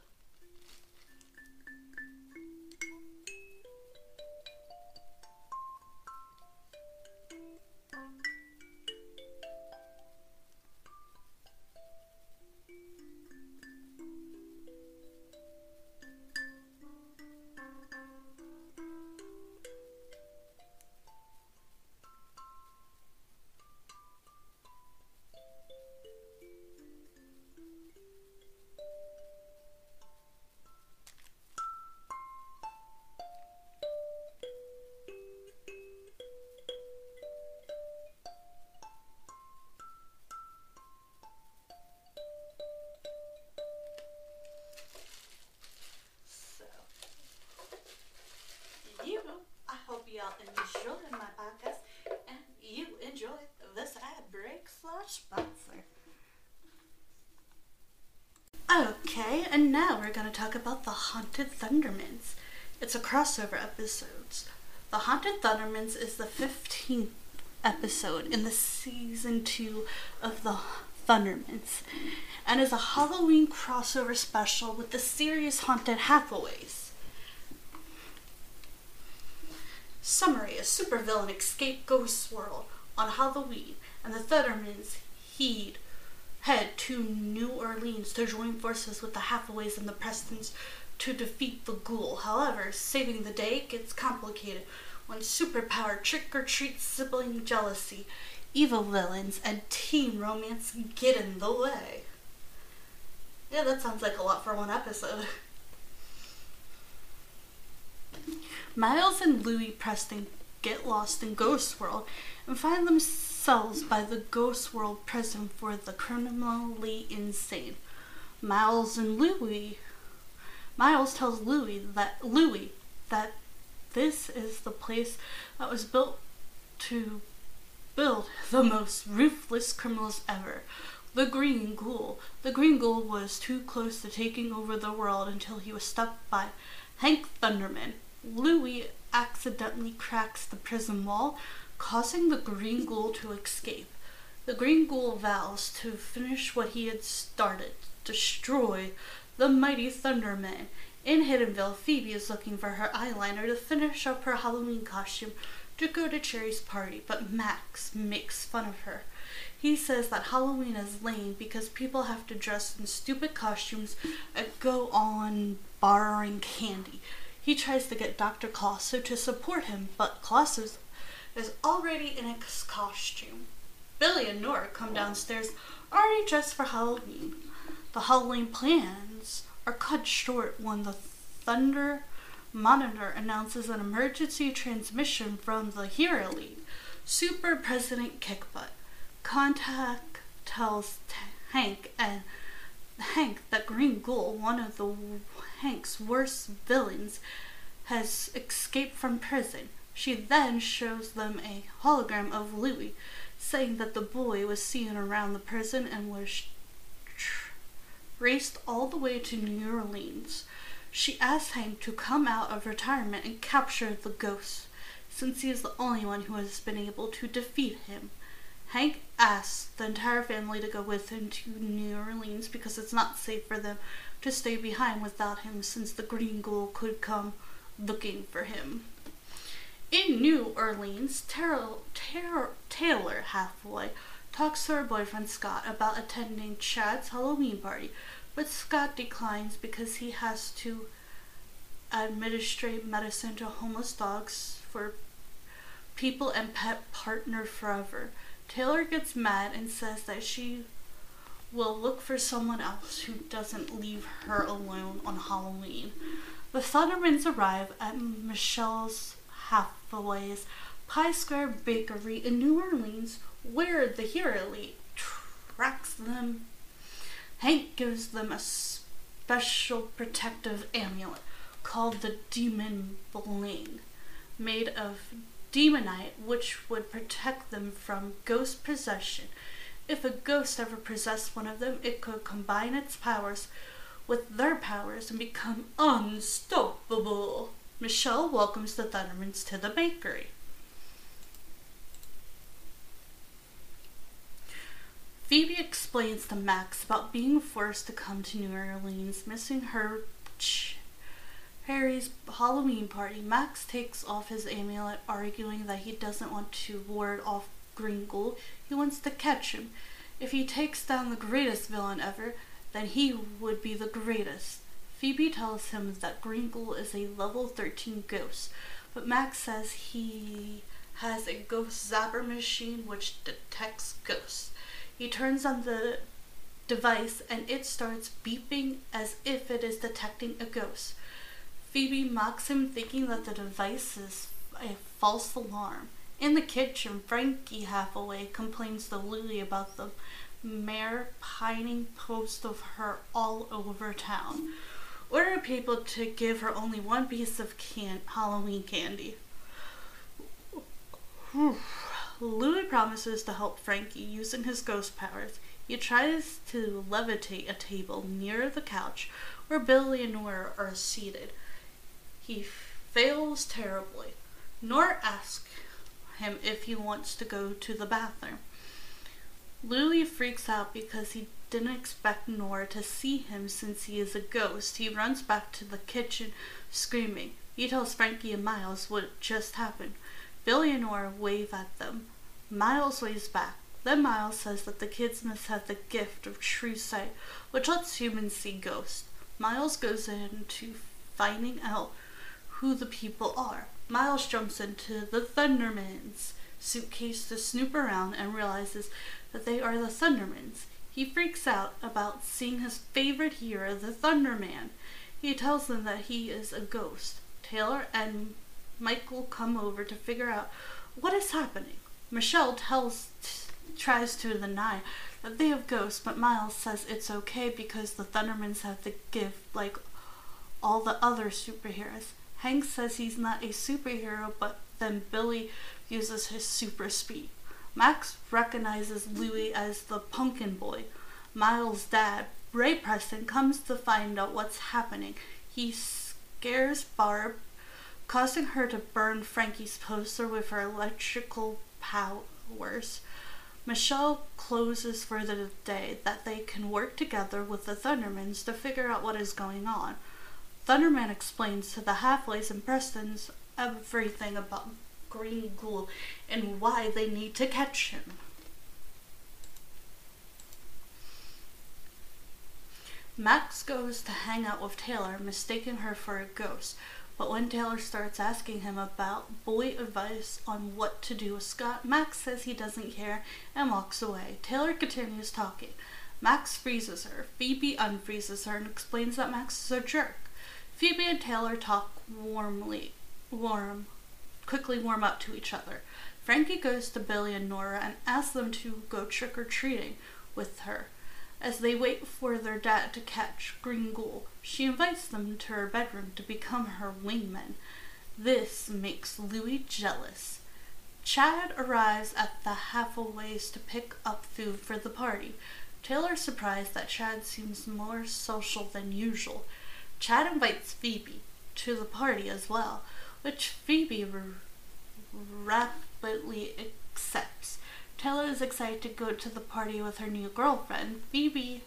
Speaker 1: talk about The Haunted Thundermans. It's a crossover episode. The Haunted Thundermans is the 15th episode in the season 2 of the Thundermans and is a Halloween crossover special with the serious Haunted Hathaways. Summary A supervillain escaped Ghost World on Halloween, and the Thundermans heed head to New Orleans to join forces with the Hathaways and the Prestons to defeat the ghoul. However, saving the day gets complicated when superpower trick-or-treat sibling jealousy, evil villains, and teen romance get in the way. Yeah, that sounds like a lot for one episode. [laughs] Miles and Louis Preston get lost in Ghost World and find themselves by the Ghost World prison for the criminally insane. Miles and Louis Miles tells Louis that Louis that this is the place that was built to build the most ruthless criminals ever. The Green Ghoul. The Green Ghoul was too close to taking over the world until he was stopped by Hank Thunderman. Louis accidentally cracks the prison wall, causing the Green Ghoul to escape. The Green Ghoul vows to finish what he had started, destroy the mighty Thunderman. In Hiddenville, Phoebe is looking for her eyeliner to finish up her Halloween costume to go to Cherry's party, but Max makes fun of her. He says that Halloween is lame because people have to dress in stupid costumes and go on borrowing candy. He tries to get Dr. Colosso to support him, but Colosso is already in his costume. Billy and Nora come downstairs already dressed for Halloween. The Halloween plans are cut short when the Thunder Monitor announces an emergency transmission from the Hero League. Super President Kickbutt Contact tells Hank and Hank that Green Ghoul, one of the Hank's worst villains, has escaped from prison. She then shows them a hologram of Louis, saying that the boy was seen around the prison and was raced all the way to New Orleans. She asks Hank to come out of retirement and capture the ghost, since he is the only one who has been able to defeat him. Hank asks the entire family to go with him to New Orleans because it's not safe for them to stay behind without him since the Green Ghoul could come looking for him. In New Orleans, Taylor, Hathaway talks to her boyfriend Scott about attending Chad's Halloween party, but Scott declines because he has to administrate medicine to homeless dogs for people and pet partner forever. Taylor gets mad and says that she will look for someone else who doesn't leave her alone on Halloween. The Thundermans arrive at Michelle's Hathaway's Pie Square Bakery in New Orleans, where the Hero Elite tracks them. Hank gives them a special protective amulet called the Demon Bling, made of demonite, which would protect them from ghost possession. If a ghost ever possessed one of them, it could combine its powers with their powers and become unstoppable. Michelle welcomes the Thundermans to the bakery. Phoebe explains to Max about being forced to come to New Orleans, missing her Harry's Halloween party, Max takes off his amulet, arguing that he doesn't want to ward off Ghoul. He wants to catch him. If he takes down the greatest villain ever, then he would be the greatest. Phoebe tells him that Ghoul is a level 13 ghost, but Max says he has a ghost zapper machine which detects ghosts. He turns on the device and it starts beeping as if it is detecting a ghost. Phoebe mocks him, thinking that the device is a false alarm. In the kitchen, Frankie Hathaway complains to Louie about the mayor pining posts of her all over town. Order people to give her only one piece of can- Halloween candy. [sighs] Louis promises to help Frankie using his ghost powers. He tries to levitate a table near the couch where Billy and Nora are seated. He fails terribly. Nora asks him if he wants to go to the bathroom. Louis freaks out because he didn't expect Nora to see him since he is a ghost. He runs back to the kitchen screaming. He tells Frankie and Miles what just happened. Billy and Nora wave at them. Miles waves back. Then Miles says that the kids must have the gift of true sight, which lets humans see ghosts. Miles goes into finding out who the people are. Miles jumps into the Thundermans suitcase to snoop around and realizes that they are the Thundermans. He freaks out about seeing his favorite hero, the Thunderman. He tells them that he is a ghost. Taylor and Michael come over to figure out what is happening. Michelle tells tries to deny that they have ghosts, but Miles says it's okay because the Thundermans have the gift like all the other superheroes. Hank says he's not a superhero, but then Billy uses his super speed. Max recognizes Louis as the pumpkin boy. Miles' dad, Ray Preston, comes to find out what's happening. He scares Barb, causing her to burn Frankie's poster with her electrical powers. Michelle closes for the day that they can work together with the Thundermans to figure out what is going on. Thunderman explains to the Hathaways and Prestons everything about Green Ghoul and why they need to catch him. Max goes to hang out with Taylor, mistaking her for a ghost. But when Taylor starts asking him about boy advice on what to do with Scott, Max says he doesn't care and walks away. Taylor continues talking. Max freezes her. Phoebe unfreezes her and explains that Max is a jerk. Phoebe and Taylor talk warmly, warm, quickly warm up to each other. Frankie goes to Billy and Nora and asks them to go trick or treating with her. As they wait for their dad to catch Green Ghoul, she invites them to her bedroom to become her wingmen. This makes Louis jealous. Chad arrives at the Hathaway's to pick up food for the party. Taylor's surprised that Chad seems more social than usual. Chad invites Phoebe to the party as well, which Phoebe rapidly accepts. Taylor is excited to go to the party with her new girlfriend. Phoebe,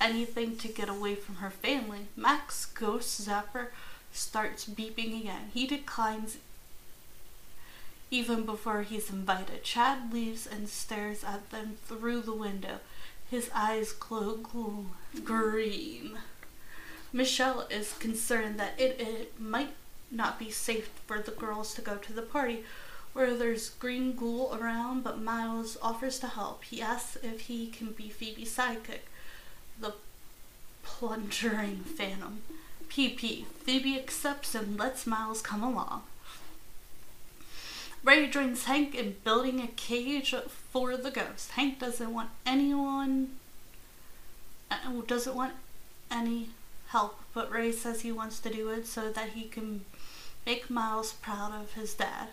Speaker 1: anything to get away from her family. Max Ghost Zapper starts beeping again. He declines even before he's invited. Chad leaves and stares at them through the window. His eyes glow green. Michelle is concerned that it, it might not be safe for the girls to go to the party where there's Green Ghoul around, but Miles offers to help. He asks if he can be Phoebe's sidekick, the plundering Phantom. PP. Phoebe accepts and lets Miles come along. Ray joins Hank in building a cage for the ghost. Hank doesn't want anyone, uh, doesn't want any help, but Ray says he wants to do it so that he can make Miles proud of his dad.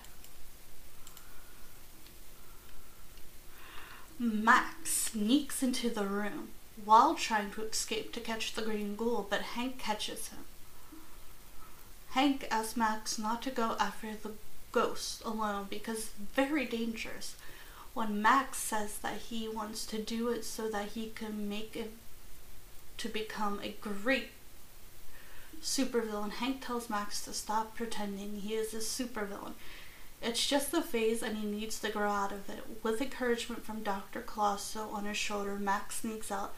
Speaker 1: Max sneaks into the room while trying to escape to catch the green ghoul, but Hank catches him. Hank asks Max not to go after the ghost alone because it's very dangerous. When Max says that he wants to do it so that he can make it to become a great supervillain, Hank tells Max to stop pretending he is a supervillain it's just a phase and he needs to grow out of it. With encouragement from Dr. Colosso on his shoulder, Max sneaks out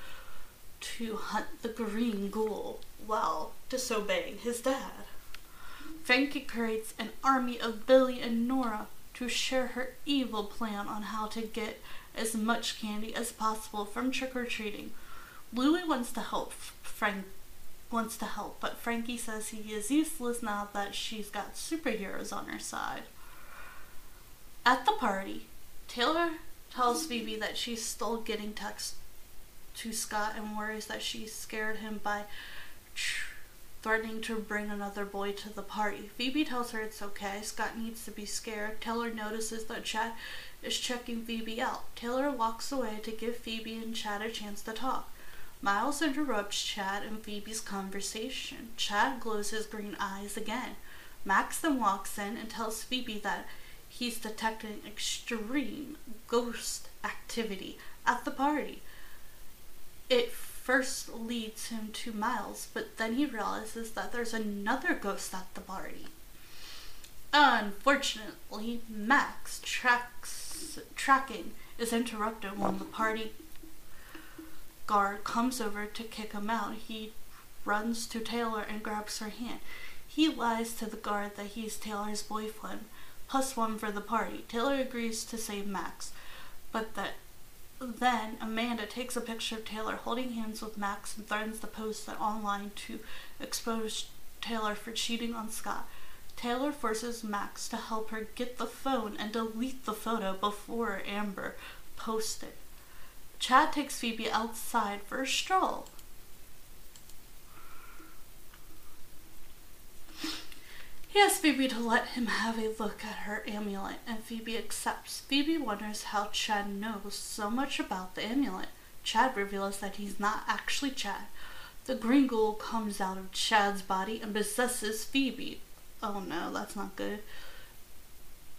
Speaker 1: to hunt the green ghoul while disobeying his dad. Frankie creates an army of Billy and Nora to share her evil plan on how to get as much candy as possible from trick-or-treating. Louie wants to help Frank wants to help, but Frankie says he is useless now that she's got superheroes on her side. At the party, Taylor tells Phoebe that she's still getting texts to Scott and worries that she scared him by threatening to bring another boy to the party. Phoebe tells her it's okay. Scott needs to be scared. Taylor notices that Chad is checking Phoebe out. Taylor walks away to give Phoebe and Chad a chance to talk. Miles interrupts Chad and Phoebe's conversation. Chad glows his green eyes again. Max then walks in and tells Phoebe that he's detecting extreme ghost activity. at the party. It first leads him to Miles, but then he realizes that there's another ghost at the party. Unfortunately, Max tracks tracking is interrupted when the party guard comes over to kick him out. He runs to Taylor and grabs her hand. He lies to the guard that he's Taylor's boyfriend, plus one for the party. Taylor agrees to save Max, but that then Amanda takes a picture of Taylor holding hands with Max and threatens to post it online to expose Taylor for cheating on Scott. Taylor forces Max to help her get the phone and delete the photo before Amber posts it. Chad takes Phoebe outside for a stroll. He asks Phoebe to let him have a look at her amulet, and Phoebe accepts. Phoebe wonders how Chad knows so much about the amulet. Chad reveals that he's not actually Chad. The green ghoul comes out of Chad's body and possesses Phoebe. Oh no, that's not good.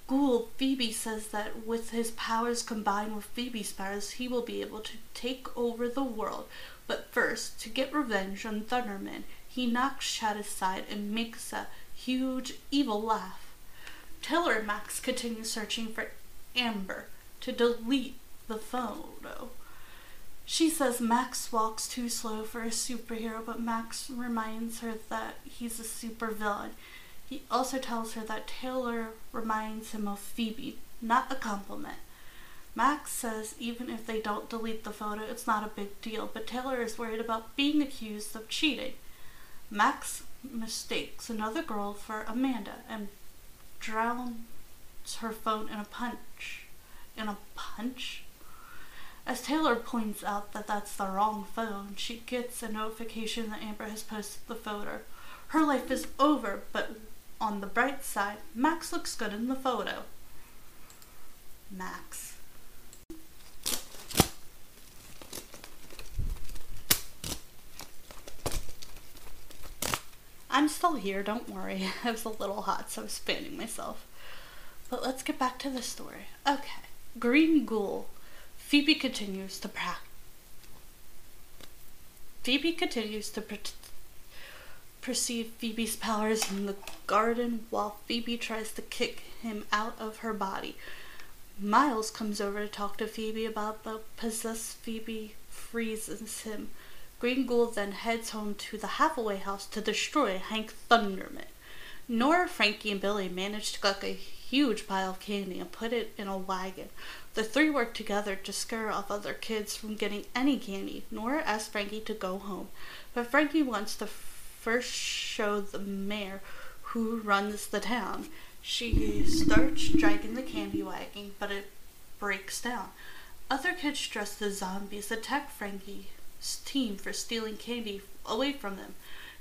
Speaker 1: Ghoul Phoebe says that with his powers combined with Phoebe's powers, he will be able to take over the world. But first, to get revenge on Thunderman, he knocks Chad aside and makes a huge evil laugh. Taylor and Max continue searching for Amber to delete the photo. She says Max walks too slow for a superhero, but Max reminds her that he's a supervillain. He also tells her that Taylor reminds him of Phoebe, not a compliment. Max says even if they don't delete the photo, it's not a big deal, but Taylor is worried about being accused of cheating. Max mistakes another girl for Amanda and drowns her phone in a punch. In a punch? As Taylor points out that that's the wrong phone, she gets a notification that Amber has posted the photo. Her life is over, but on the bright side, Max looks good in the photo. Max. I'm still here, don't worry. [laughs] I was a little hot, so I was fanning myself. But let's get back to the story. Okay. Green Ghoul. Phoebe continues to practice. Phoebe continues to pre- perceive Phoebe's powers in the garden while Phoebe tries to kick him out of her body. Miles comes over to talk to Phoebe about the possessed Phoebe freezes him. Green Ghoul then heads home to the Hathaway house to destroy Hank Thunderman. Nora, Frankie, and Billy manage to collect a huge pile of candy and put it in a wagon. The three work together to scare off other kids from getting any candy. Nora asks Frankie to go home, but Frankie wants to first show the mayor who runs the town. She starts dragging the candy wagon, but it breaks down. Other kids dressed as zombies attack Frankie's team for stealing candy away from them.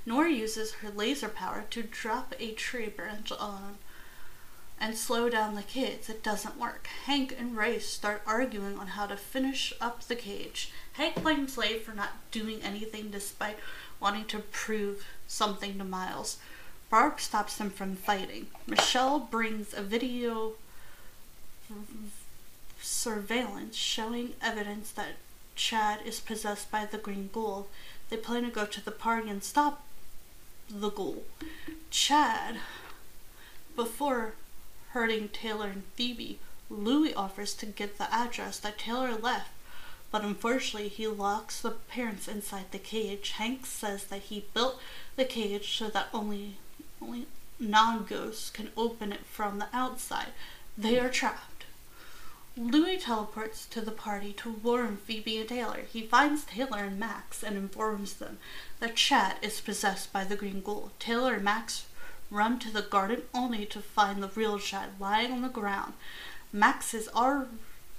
Speaker 1: Nora uses her laser power to drop a tree branch on and slow down the kids. It doesn't work. Hank and Ray start arguing on how to finish up the cage. Hank blames Ray for not doing anything despite wanting to prove something to Miles. Barb stops them from fighting. Michelle brings a video surveillance showing evidence that Chad is possessed by the green ghoul. They plan to go to the party and stop the ghoul. Chad, before hurting Taylor and Phoebe, Louis offers to get the address that Taylor left, but unfortunately he locks the parents inside the cage. Hank says that he built the cage so that only only non-ghosts can open it from the outside. They are trapped. Louis teleports to the party to warn Phoebe and Taylor. He finds Taylor and Max and informs them that Chad is possessed by the Green Ghoul. Taylor and Max run to the garden only to find the real Chad lying on the ground. Max is, are,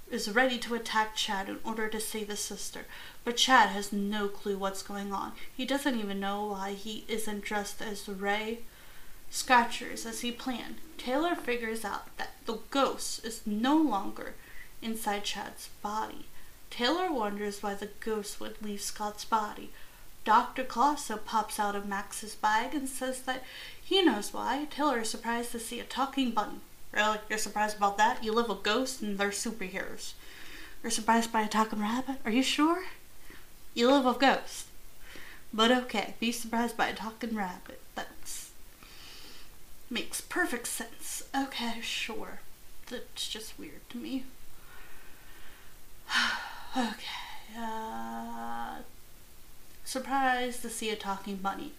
Speaker 1: is ready to attack Chad in order to save his sister, but Chad has no clue what's going on. He doesn't even know why he isn't dressed as Ray Scratchers as he planned. Taylor figures out that the ghost is no longer inside Chad's body. Taylor wonders why the ghost would leave Scott's body. Dr. Colosso pops out of Max's bag and says that he knows why. Taylor is surprised to see a talking bunny. Really? You're surprised about that? You live with ghosts and they're superheroes. You're surprised by a talking rabbit? Are you sure? You live with ghosts. But okay, be surprised by a talking rabbit. That's makes perfect sense. Okay, sure. That's just weird to me. [sighs] okay. Uh, surprised to see a talking bunny.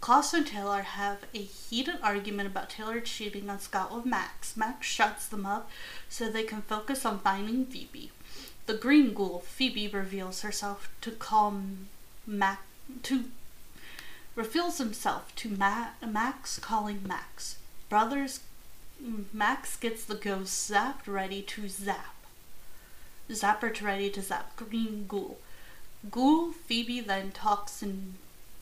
Speaker 1: Klaus and Taylor have a heated argument about Taylor cheating on Scott with Max. Max shuts them up so they can focus on finding Phoebe. The green ghoul, Phoebe, reveals herself to call Max to reveals himself to Ma- Max calling Max. Brothers Max gets the ghost zapped ready to zap. Zapper to ready to zap green ghoul. Ghoul Phoebe then talks in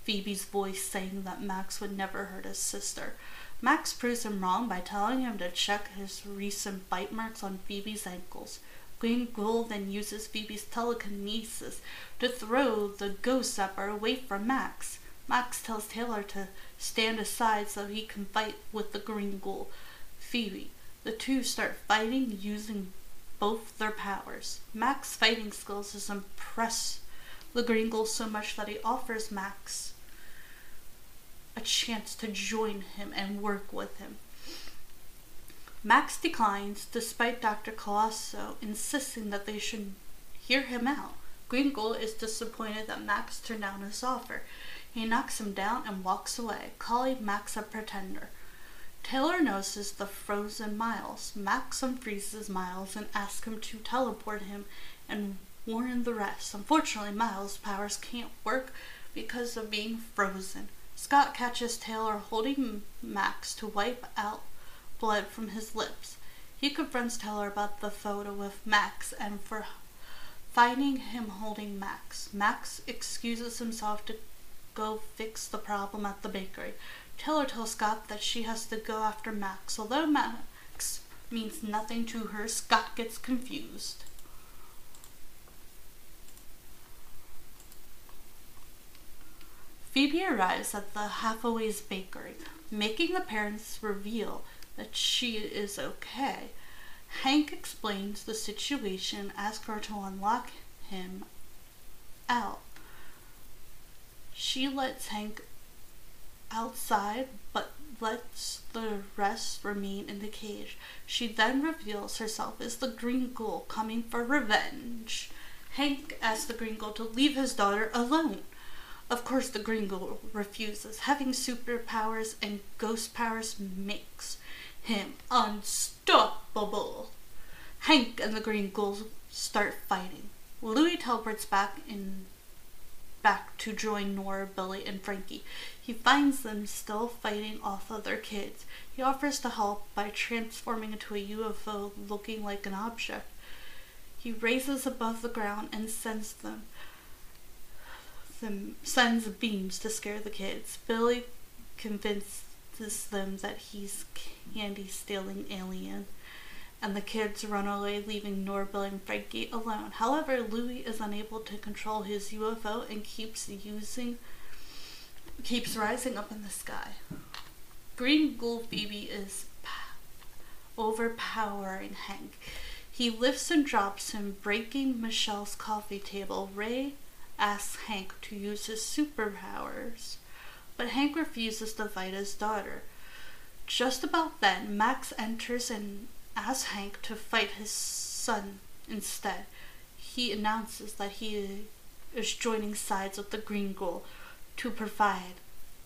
Speaker 1: Phoebe's voice saying that Max would never hurt his sister. Max proves him wrong by telling him to check his recent bite marks on Phoebe's ankles. Green Ghoul then uses Phoebe's telekinesis to throw the ghost zapper away from Max. Max tells Taylor to stand aside so he can fight with the Green Ghoul. Phoebe. The two start fighting using both their powers. Max's fighting skills has impressed the Green Ghoul so much that he offers Max a chance to join him and work with him. Max declines, despite Dr. Colosso insisting that they should hear him out. Green Ghoul is disappointed that Max turned down his offer. He knocks him down and walks away, calling Max a pretender. Taylor notices the frozen Miles. Max unfreezes Miles and asks him to teleport him and warn the rest. Unfortunately, Miles' powers can't work because of being frozen. Scott catches Taylor holding Max to wipe out blood from his lips. He confronts Taylor about the photo with Max and for finding him holding Max. Max excuses himself to go fix the problem at the bakery. Taylor tells Scott that she has to go after Max. Although Max means nothing to her, Scott gets confused. Phoebe arrives at the Hathaway's bakery, making the parents reveal that she is okay. Hank explains the situation, asks her to unlock him out. She lets Hank outside but lets the rest remain in the cage. She then reveals herself as the Green Ghoul coming for revenge. Hank asks the Green Ghoul to leave his daughter alone. Of course, the Green Ghoul refuses. Having superpowers and ghost powers makes him unstoppable. Hank and the Green start fighting. Louis teleports back in back to join Nora, Billy, and Frankie. He finds them still fighting off other kids. He offers to help by transforming into a UFO looking like an object. He raises above the ground and sends them them, sends beams to scare the kids. Billy convinces them that he's candy stealing alien, and the kids run away, leaving Norbill and Frankie alone. However, Louis is unable to control his UFO and keeps using keeps rising up in the sky. Green Ghoul Phoebe is overpowering Hank. He lifts and drops him, breaking Michelle's coffee table. Ray asks Hank to use his superpowers, but Hank refuses to fight his daughter. Just about then, Max enters and asks Hank to fight his son instead. He announces that he is joining sides with the Green Ghoul to provide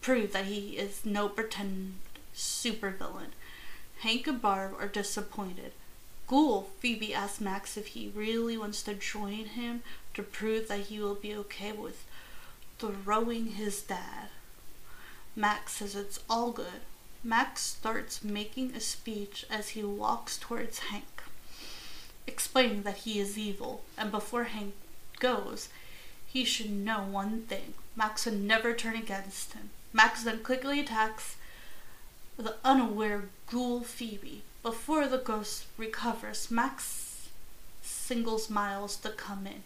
Speaker 1: prove that he is no pretend supervillain. Hank and Barb are disappointed. Ghoul, Phoebe asks Max if he really wants to join him to prove that he will be okay with throwing his dad. Max says it's all good. Max starts making a speech as he walks towards Hank, explaining that he is evil, and before Hank goes, he should know one thing Max would never turn against him. Max then quickly attacks the unaware ghoul Phoebe. Before the ghost recovers, Max singles Miles to come in.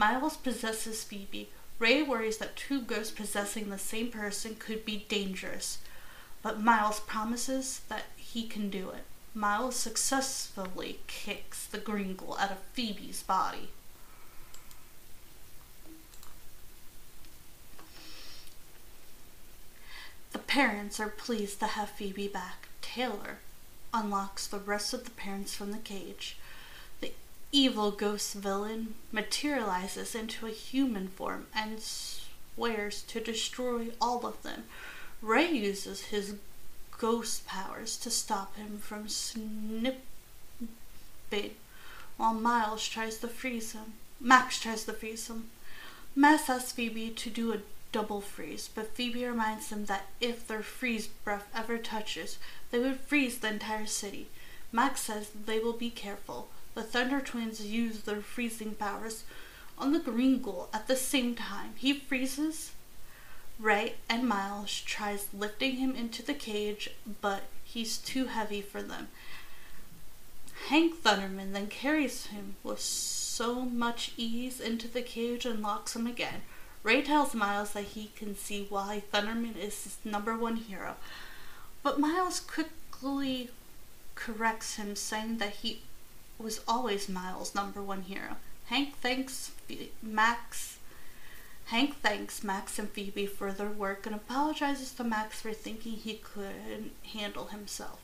Speaker 1: Miles possesses Phoebe. Ray worries that two ghosts possessing the same person could be dangerous, but Miles promises that he can do it. Miles successfully kicks the ghoul out of Phoebe's body. The parents are pleased to have Phoebe back. Taylor unlocks the rest of the parents from the cage. Evil ghost villain materializes into a human form and swears to destroy all of them. Ray uses his ghost powers to stop him from snipping while Miles tries to freeze him. Max tries to freeze him. Max asks Phoebe to do a double freeze, but Phoebe reminds them that if their freeze breath ever touches, they would freeze the entire city. Max says they will be careful. The Thunder Twins use their freezing powers on the Green Ghoul at the same time. He freezes Ray and Miles tries lifting him into the cage, but he's too heavy for them. Hank Thunderman then carries him with so much ease into the cage and locks him again. Ray tells Miles that he can see why Thunderman is his number one hero, but Miles quickly corrects him, saying that he was always Miles' number one hero. Hank thanks Max. Hank thanks Max and Phoebe for their work and apologizes to Max for thinking he couldn't handle himself.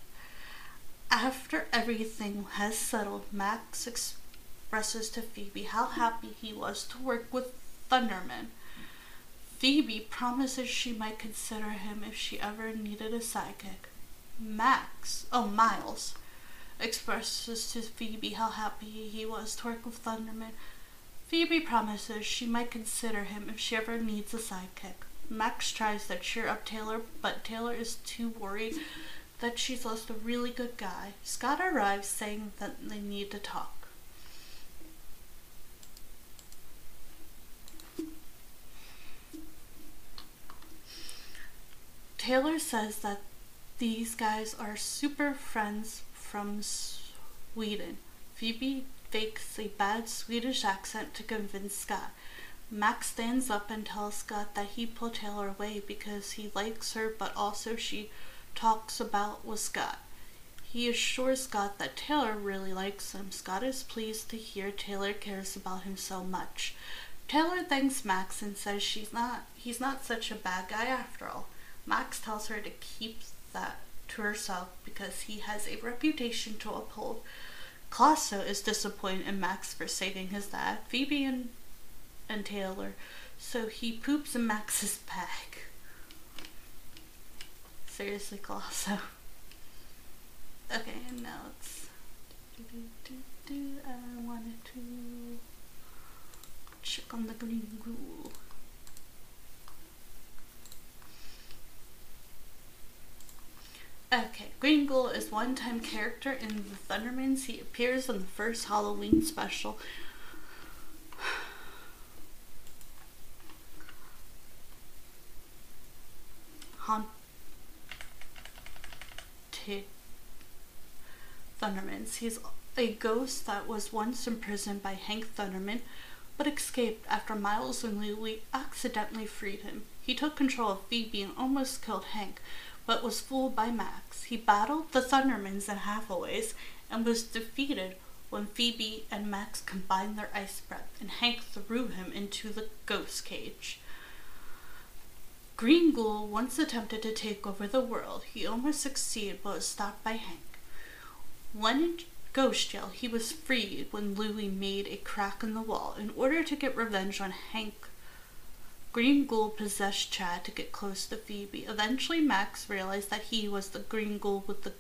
Speaker 1: After everything has settled, Max expresses to Phoebe how happy he was to work with Thunderman. Phoebe promises she might consider him if she ever needed a sidekick. Max, oh, Miles, expresses to Phoebe how happy he was to work with Thunderman. Phoebe promises she might consider him if she ever needs a sidekick. Max tries to cheer up Taylor, but Taylor is too worried that she's lost a really good guy. Scott arrives saying that they need to talk. Taylor says that these guys are super friends from Sweden. Phoebe fakes a bad Swedish accent to convince Scott. Max stands up and tells Scott that he pulled Taylor away because he likes her, but also she talks about with Scott. He assures Scott that Taylor really likes him. Scott is pleased to hear Taylor cares about him so much. Taylor thanks Max and says she's not he's not such a bad guy after all. Max tells her to keep that to herself because he has a reputation to uphold. Colosso is disappointed in Max for saving his dad, Phoebe and, and Taylor, so he poops in Max's [laughs] bag. Seriously, Colosso. Okay, now it's. I wanted to check on the green ghoul. Okay, Green Ghoul is one-time character in the Thundermans. He appears in the first Halloween special. Haunted Thundermans. He's a ghost that was once imprisoned by Hank Thunderman, but escaped after Miles and Louie accidentally freed him. He took control of Phoebe and almost killed Hank, but was fooled by Max. He battled the Thundermans and Hathaways and was defeated when Phoebe and Max combined their ice breath and Hank threw him into the ghost cage. Green Ghoul once attempted to take over the world. He almost succeeded but was stopped by Hank. When in ghost jail, he was freed when Louie made a crack in the wall in order to get revenge on Hank Green Ghoul possessed Chad to get close to Phoebe. Eventually, Max realized that he was the Green Ghoul with the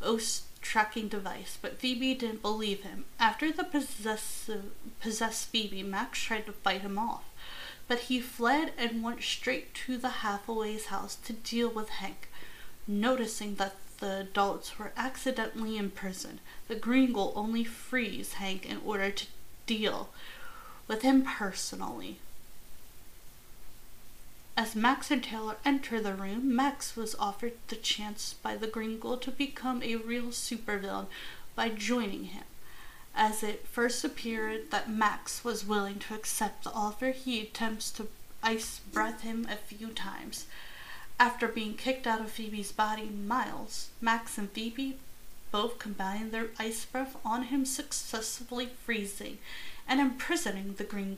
Speaker 1: ghost tracking device, but Phoebe didn't believe him. After the possessive, possessed Phoebe, Max tried to fight him off, but he fled and went straight to the Hathaway's house to deal with Hank. Noticing that the adults were accidentally imprisoned, the Green Ghoul only frees Hank in order to deal with him personally. As Max and Taylor enter the room, Max was offered the chance by the Green to become a real supervillain by joining him. As it first appeared that Max was willing to accept the offer, he attempts to ice breath him a few times. After being kicked out of Phoebe's body, Miles, Max, and Phoebe both combine their ice breath on him, successfully freezing and imprisoning the green.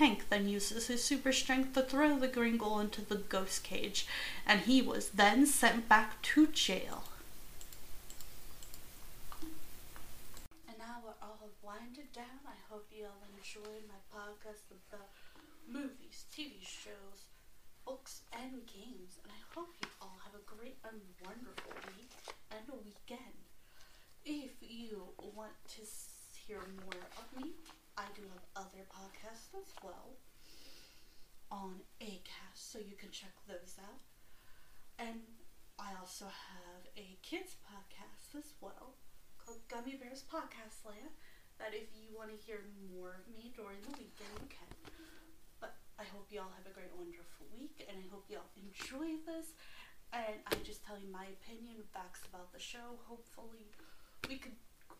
Speaker 1: Hank then uses his super strength to throw the ghoul into the ghost cage, and he was then sent back to jail. And now we're all winded down. I hope you all enjoyed my podcast about movies, TV shows, books, and games. And I hope you all have a great and wonderful week and a weekend. If you want to hear more of me, I do have other podcasts as well on Acast, so you can check those out. And I also have a kids podcast as well called Gummy Bears Podcast Land. That if you want to hear more of me during the weekend, you can. But I hope you all have a great, wonderful week, and I hope you all enjoy this. And I just tell you my opinion, facts about the show. Hopefully, we could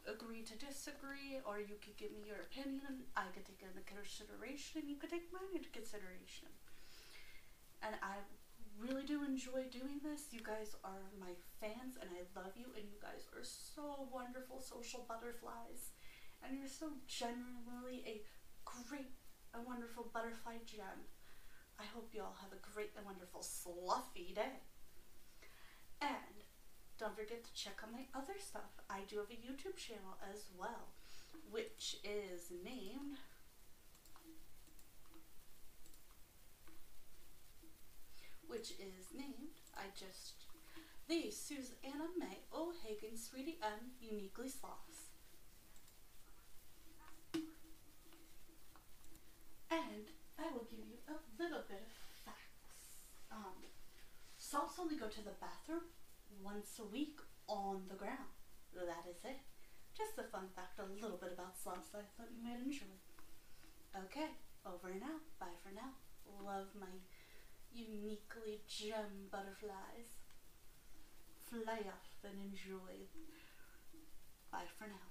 Speaker 1: agree to disagree, or you could give me your opinion. I could take it into consideration, and you could take mine into consideration. And I really do enjoy doing this. You guys are my fans, and I love you, and you guys are so wonderful social butterflies. And you're so genuinely a great and wonderful butterfly gem. I hope you all have a great and wonderful fluffy day. And don't forget to check out my other stuff. I do have a YouTube channel as well, which is named which is named I just the Susanna May O'Hagan Sweetie M Uniquely Sloths. And I will give you a little bit of facts. Um, only go to the bathroom once a week on the ground. That is it. Just a fun fact, a little bit about sloths I thought you might enjoy. Okay, over and out. Bye for now. Love my uniquely gem butterflies. Fly off and enjoy. Bye for now.